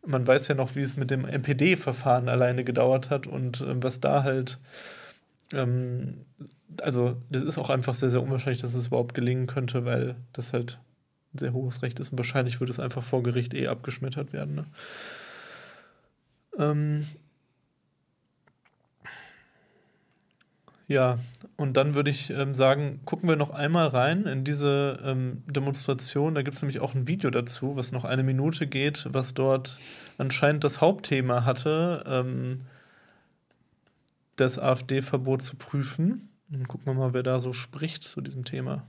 Man weiß ja noch, wie es mit dem NPD-Verfahren alleine gedauert hat und äh, was da halt ähm, also das ist auch einfach sehr, sehr unwahrscheinlich, dass es überhaupt gelingen könnte, weil das halt ein sehr hohes Recht ist und wahrscheinlich würde es einfach vor Gericht eh abgeschmettert werden. Ne? Ähm ja, und dann würde ich ähm, sagen, gucken wir noch einmal rein in diese ähm, Demonstration. Da gibt es nämlich auch ein Video dazu, was noch eine Minute geht, was dort anscheinend das Hauptthema hatte, ähm, das AfD-Verbot zu prüfen. Dann gucken wir mal, wer da so spricht zu diesem Thema.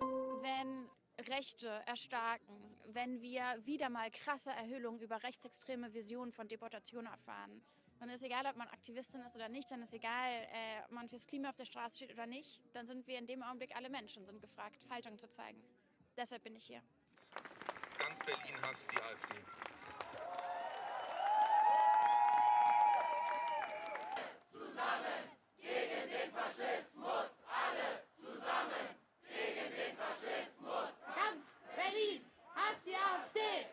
Wenn Rechte erstarken, wenn wir wieder mal krasse Erhöhungen über rechtsextreme Visionen von Deportation erfahren, dann ist egal, ob man Aktivistin ist oder nicht, dann ist egal, äh, ob man fürs Klima auf der Straße steht oder nicht, dann sind wir in dem Augenblick alle Menschen, sind gefragt, Haltung zu zeigen. Deshalb bin ich hier. Ganz Berlin hasst die AfD. Zusammen gegen den Faschismus, alle zusammen gegen den Faschismus. Ganz Berlin hasst die AfD.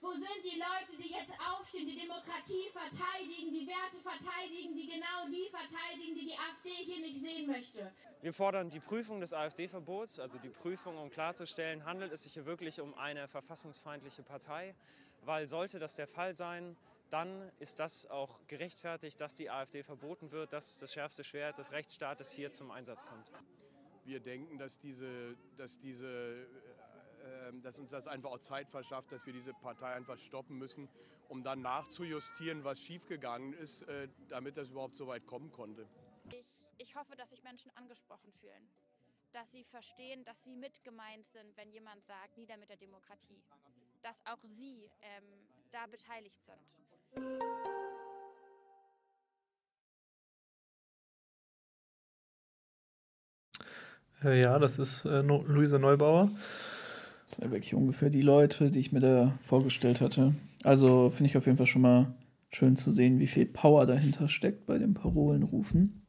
Wo sind die Leute, die jetzt aufstehen, die Demokratie verteidigen, die Werte verteidigen, die genau die verteidigen, die die AfD hier nicht sehen möchte? Wir fordern die Prüfung des AfD-Verbots, also die Prüfung, um klarzustellen, handelt es sich hier wirklich um eine verfassungsfeindliche Partei, weil sollte das der Fall sein, dann ist das auch gerechtfertigt, dass die AfD verboten wird, dass das schärfste Schwert des Rechtsstaates hier zum Einsatz kommt. Wir denken, dass, diese, dass, diese, äh, dass uns das einfach auch Zeit verschafft, dass wir diese Partei einfach stoppen müssen, um dann nachzujustieren, was schiefgegangen ist, äh, damit das überhaupt so weit kommen konnte. Ich, ich hoffe, dass sich Menschen angesprochen fühlen, dass sie verstehen, dass sie mitgemeint sind, wenn jemand sagt, nieder mit der Demokratie, dass auch sie ähm, da beteiligt sind. Äh, ja, das ist äh, no Luise Neubauer. Das sind ja wirklich ungefähr die Leute, die ich mir da vorgestellt hatte. Also finde ich auf jeden Fall schon mal schön zu sehen, wie viel Power dahinter steckt bei den Parolenrufen.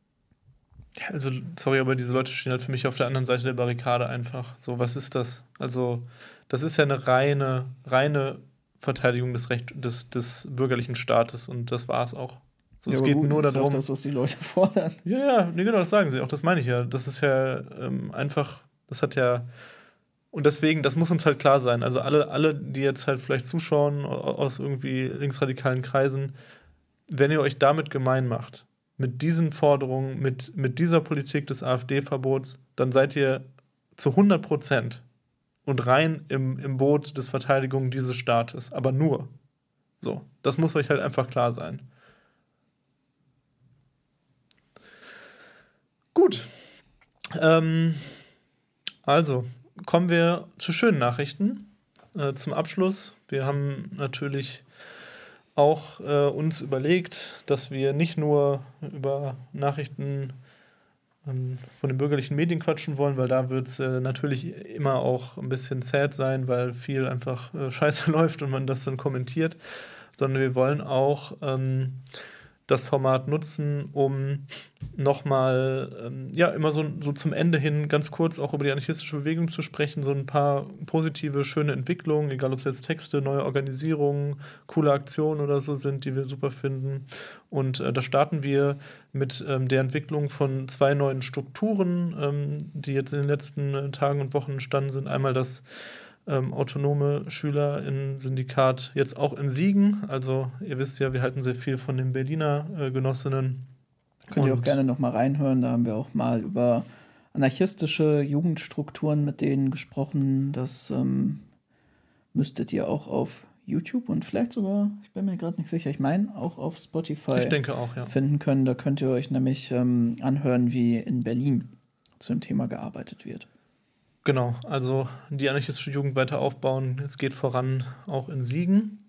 Ja, also, sorry, aber diese Leute stehen halt für mich auf der anderen Seite der Barrikade einfach. So, was ist das? Also, das ist ja eine reine, reine Verteidigung des, Recht, des, des bürgerlichen Staates und das war es auch. So, ja, es geht gut, nur das darum. ist auch das, was die Leute fordern. Ja, ja, nee, genau, das sagen sie auch, das meine ich ja. Das ist ja ähm, einfach, das hat ja. Und deswegen, das muss uns halt klar sein. Also alle, alle, die jetzt halt vielleicht zuschauen aus irgendwie linksradikalen Kreisen, wenn ihr euch damit gemein macht, mit diesen Forderungen, mit, mit dieser Politik des AfD-Verbots, dann seid ihr zu 100 Prozent und rein im, im Boot des Verteidigung dieses Staates. Aber nur. So, das muss euch halt einfach klar sein. Gut. Ähm, also, kommen wir zu schönen Nachrichten. Äh, zum Abschluss. Wir haben natürlich auch äh, uns überlegt, dass wir nicht nur über Nachrichten ähm, von den bürgerlichen Medien quatschen wollen, weil da wird es äh, natürlich immer auch ein bisschen sad sein, weil viel einfach äh, scheiße läuft und man das dann kommentiert, sondern wir wollen auch ähm, das Format nutzen, um nochmal, ähm, ja, immer so, so zum Ende hin ganz kurz auch über die anarchistische Bewegung zu sprechen, so ein paar positive, schöne Entwicklungen, egal ob es jetzt Texte, neue Organisierungen, coole Aktionen oder so sind, die wir super finden. Und äh, da starten wir mit ähm, der Entwicklung von zwei neuen Strukturen, ähm, die jetzt in den letzten äh, Tagen und Wochen entstanden sind. Einmal das ähm, autonome Schülerinnen-Syndikat jetzt auch in Siegen. Also ihr wisst ja, wir halten sehr viel von den Berliner äh, Genossinnen. Könnt ihr auch Und- gerne noch mal reinhören. Da haben wir auch mal über anarchistische Jugendstrukturen mit denen gesprochen. Das ähm, müsstet ihr auch auf YouTube und vielleicht sogar, ich bin mir gerade nicht sicher, ich meine auch auf Spotify auch, ja. finden können. Da könnt ihr euch nämlich ähm, anhören, wie in Berlin zu dem Thema gearbeitet wird. Genau, also die anarchistische Jugend weiter aufbauen. Es geht voran auch in Siegen.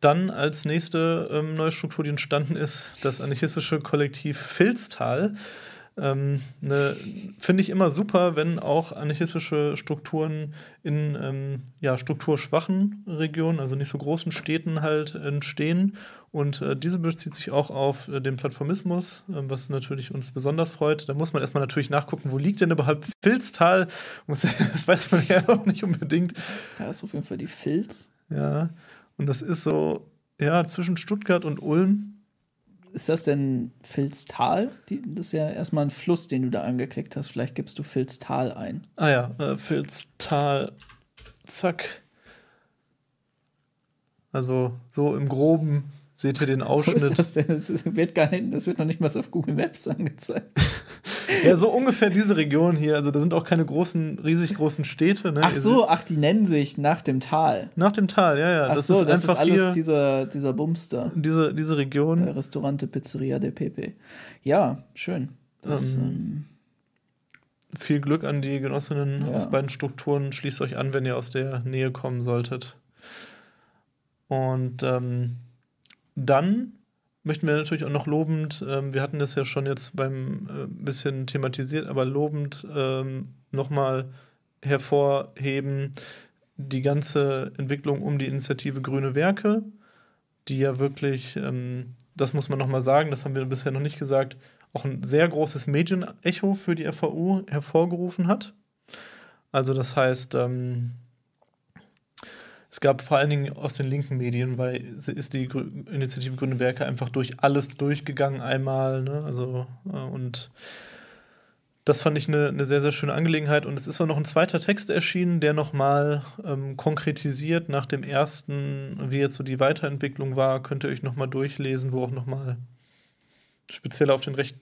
Dann als nächste ähm, neue Struktur, die entstanden ist, das anarchistische Kollektiv Filztal. Ähm, ne, Finde ich immer super, wenn auch anarchistische Strukturen in ähm, ja, strukturschwachen Regionen, also nicht so großen Städten halt entstehen. Und äh, diese bezieht sich auch auf äh, den Plattformismus, äh, was natürlich uns besonders freut. Da muss man erstmal natürlich nachgucken, wo liegt denn überhaupt Filztal? Muss- Das weiß man ja auch nicht unbedingt. Da ist auf jeden Fall die Filz. Ja, und das ist so, ja, zwischen Stuttgart und Ulm. Ist das denn Filztal? Die, das ist ja erstmal ein Fluss, den du da angeklickt hast. Vielleicht gibst du Filztal ein. Ah ja, äh, Filztal, zack. Also so im Groben seht ihr den Wo ist Ausschnitt. das denn? Das wird gar nicht, das wird noch nicht mal so auf Google Maps angezeigt. Ja, so ungefähr diese Region hier. Also da sind auch keine großen, riesig großen Städte. Ne? Ach so, ach, die nennen sich nach dem Tal. Nach dem Tal, ja, ja. Ach das so, ist das ist alles dieser, dieser Bumster. diese, diese Region. Äh, Restaurante Pizzeria de Pepe. Ja, schön. Das, Ähm, ähm, Viel Glück an die Genossinnen Ja. aus beiden Strukturen. Schließt euch an, wenn ihr aus der Nähe kommen solltet. Und ähm, dann möchten wir natürlich auch noch lobend, ähm, wir hatten das ja schon jetzt beim äh, bisschen thematisiert, aber lobend ähm, nochmal hervorheben, die ganze Entwicklung um die Initiative Grüne Werke, die ja wirklich, ähm, das muss man nochmal sagen, das haben wir bisher noch nicht gesagt, auch ein sehr großes Medienecho für die FAU hervorgerufen hat. Also das heißt, ähm, es gab vor allen Dingen aus den linken Medien, weil ist die Initiative Grüne Werke einfach durch alles durchgegangen einmal. Ne? Also, äh, und das fand ich eine, eine sehr, sehr schöne Angelegenheit. Und es ist auch noch ein zweiter Text erschienen, der nochmal ähm, konkretisiert nach dem ersten, wie jetzt so die Weiterentwicklung war. Könnt ihr euch nochmal durchlesen, wo auch nochmal speziell auf den recht,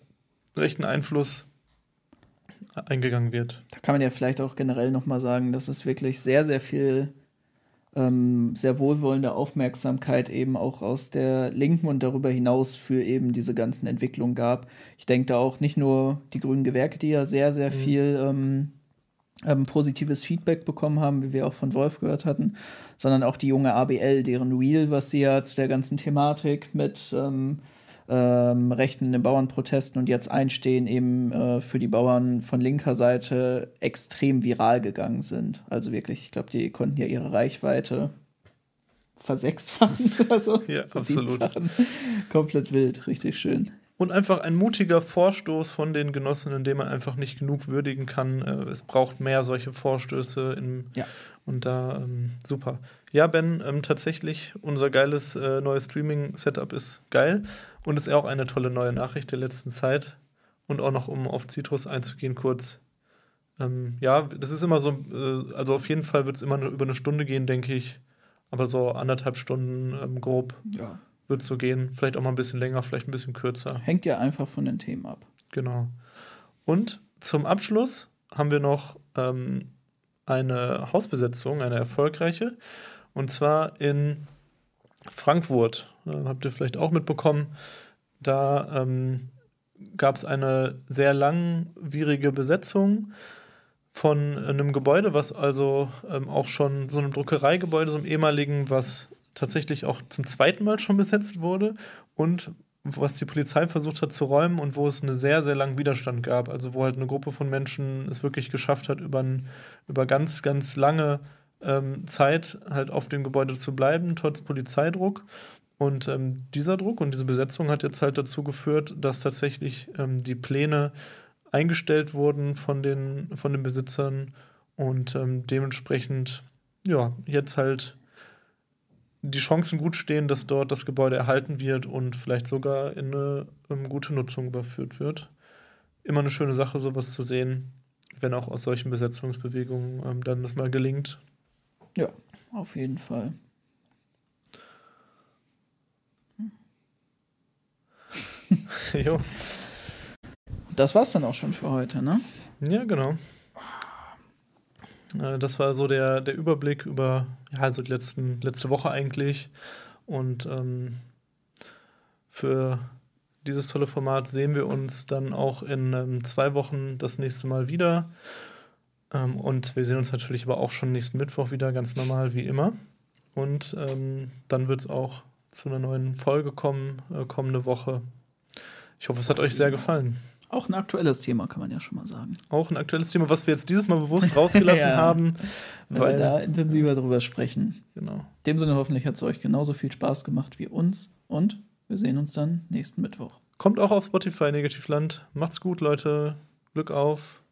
rechten Einfluss eingegangen wird. da kann man ja vielleicht auch generell nochmal sagen, dass es wirklich sehr, sehr viel ähm, sehr wohlwollende Aufmerksamkeit eben auch aus der Linken und darüber hinaus für eben diese ganzen Entwicklungen gab. Ich denke da auch nicht nur die grünen Gewerke, die ja sehr, sehr Mhm. viel ähm, ähm, positives Feedback bekommen haben, wie wir auch von Wolf gehört hatten, sondern auch die junge ABL, deren Reel, was sie ja zu der ganzen Thematik mit ähm, ähm, Rechten in den Bauernprotesten und jetzt einstehen, eben äh, für die Bauern von linker Seite extrem viral gegangen sind. Also wirklich, ich glaube, die konnten ja ihre Reichweite versechsfachen oder so. Ja, absolut. Komplett wild, richtig schön. Und einfach ein mutiger Vorstoß von den Genossen, den man einfach nicht genug würdigen kann. Äh, Es braucht mehr solche Vorstöße. In, Ja. Und da, ähm, super. Ja, Ben, ähm, tatsächlich, unser geiles äh, neues Streaming-Setup ist geil. Und ist auch eine tolle neue Nachricht der letzten Zeit. Und auch noch, um auf Citrus einzugehen, kurz. Ähm, ja, das ist immer so, äh, also auf jeden Fall wird es immer nur über eine Stunde gehen, denke ich. Aber so anderthalb Stunden ähm, grob Ja. wird so gehen. Vielleicht auch mal ein bisschen länger, vielleicht ein bisschen kürzer. Hängt ja einfach von den Themen ab. Genau. Und zum Abschluss haben wir noch ähm, eine Hausbesetzung, eine erfolgreiche. Und zwar in Frankfurt. Äh, habt ihr vielleicht auch mitbekommen. Da ähm, gab es eine sehr langwierige Besetzung von einem Gebäude, was also ähm, auch schon so einem Druckereigebäude, so einem ehemaligen, was tatsächlich auch zum zweiten Mal schon besetzt wurde und was die Polizei versucht hat zu räumen und wo es einen sehr, sehr langen Widerstand gab. Also wo halt eine Gruppe von Menschen es wirklich geschafft hat, über, ein, über ganz, ganz lange ähm, Zeit halt auf dem Gebäude zu bleiben, trotz Polizeidruck. Und ähm, dieser Druck und diese Besetzung hat jetzt halt dazu geführt, dass tatsächlich ähm, die Pläne eingestellt wurden von den, von den Besitzern und ähm, dementsprechend, ja, jetzt halt die Chancen gut stehen, dass dort das Gebäude erhalten wird und vielleicht sogar in eine ähm, gute Nutzung überführt wird. Immer eine schöne Sache, sowas zu sehen, wenn auch aus solchen Besetzungsbewegungen ähm, dann das mal gelingt. Ja, auf jeden Fall. jo. Das war's dann auch schon für heute, ne? Ja, genau. Äh, Das war so der, der Überblick über ja, also die letzten, letzte Woche eigentlich. Und ähm, für dieses tolle Format sehen wir uns dann auch in ähm, zwei Wochen das nächste Mal wieder. Ähm, und wir sehen uns natürlich aber auch schon nächsten Mittwoch wieder, ganz normal wie immer. Und ähm, dann wird es auch zu einer neuen Folge kommen, äh, kommende Woche. Ich hoffe, es hat euch sehr gefallen. Auch ein aktuelles Thema, kann man ja schon mal sagen. Auch ein aktuelles Thema, was wir jetzt dieses Mal bewusst rausgelassen Ja. haben. Weil wir da intensiver drüber sprechen. Genau. In dem Sinne, hoffentlich hat es euch genauso viel Spaß gemacht wie uns. Und wir sehen uns dann nächsten Mittwoch. Kommt auch auf Spotify Negativland. Macht's gut, Leute. Glück auf.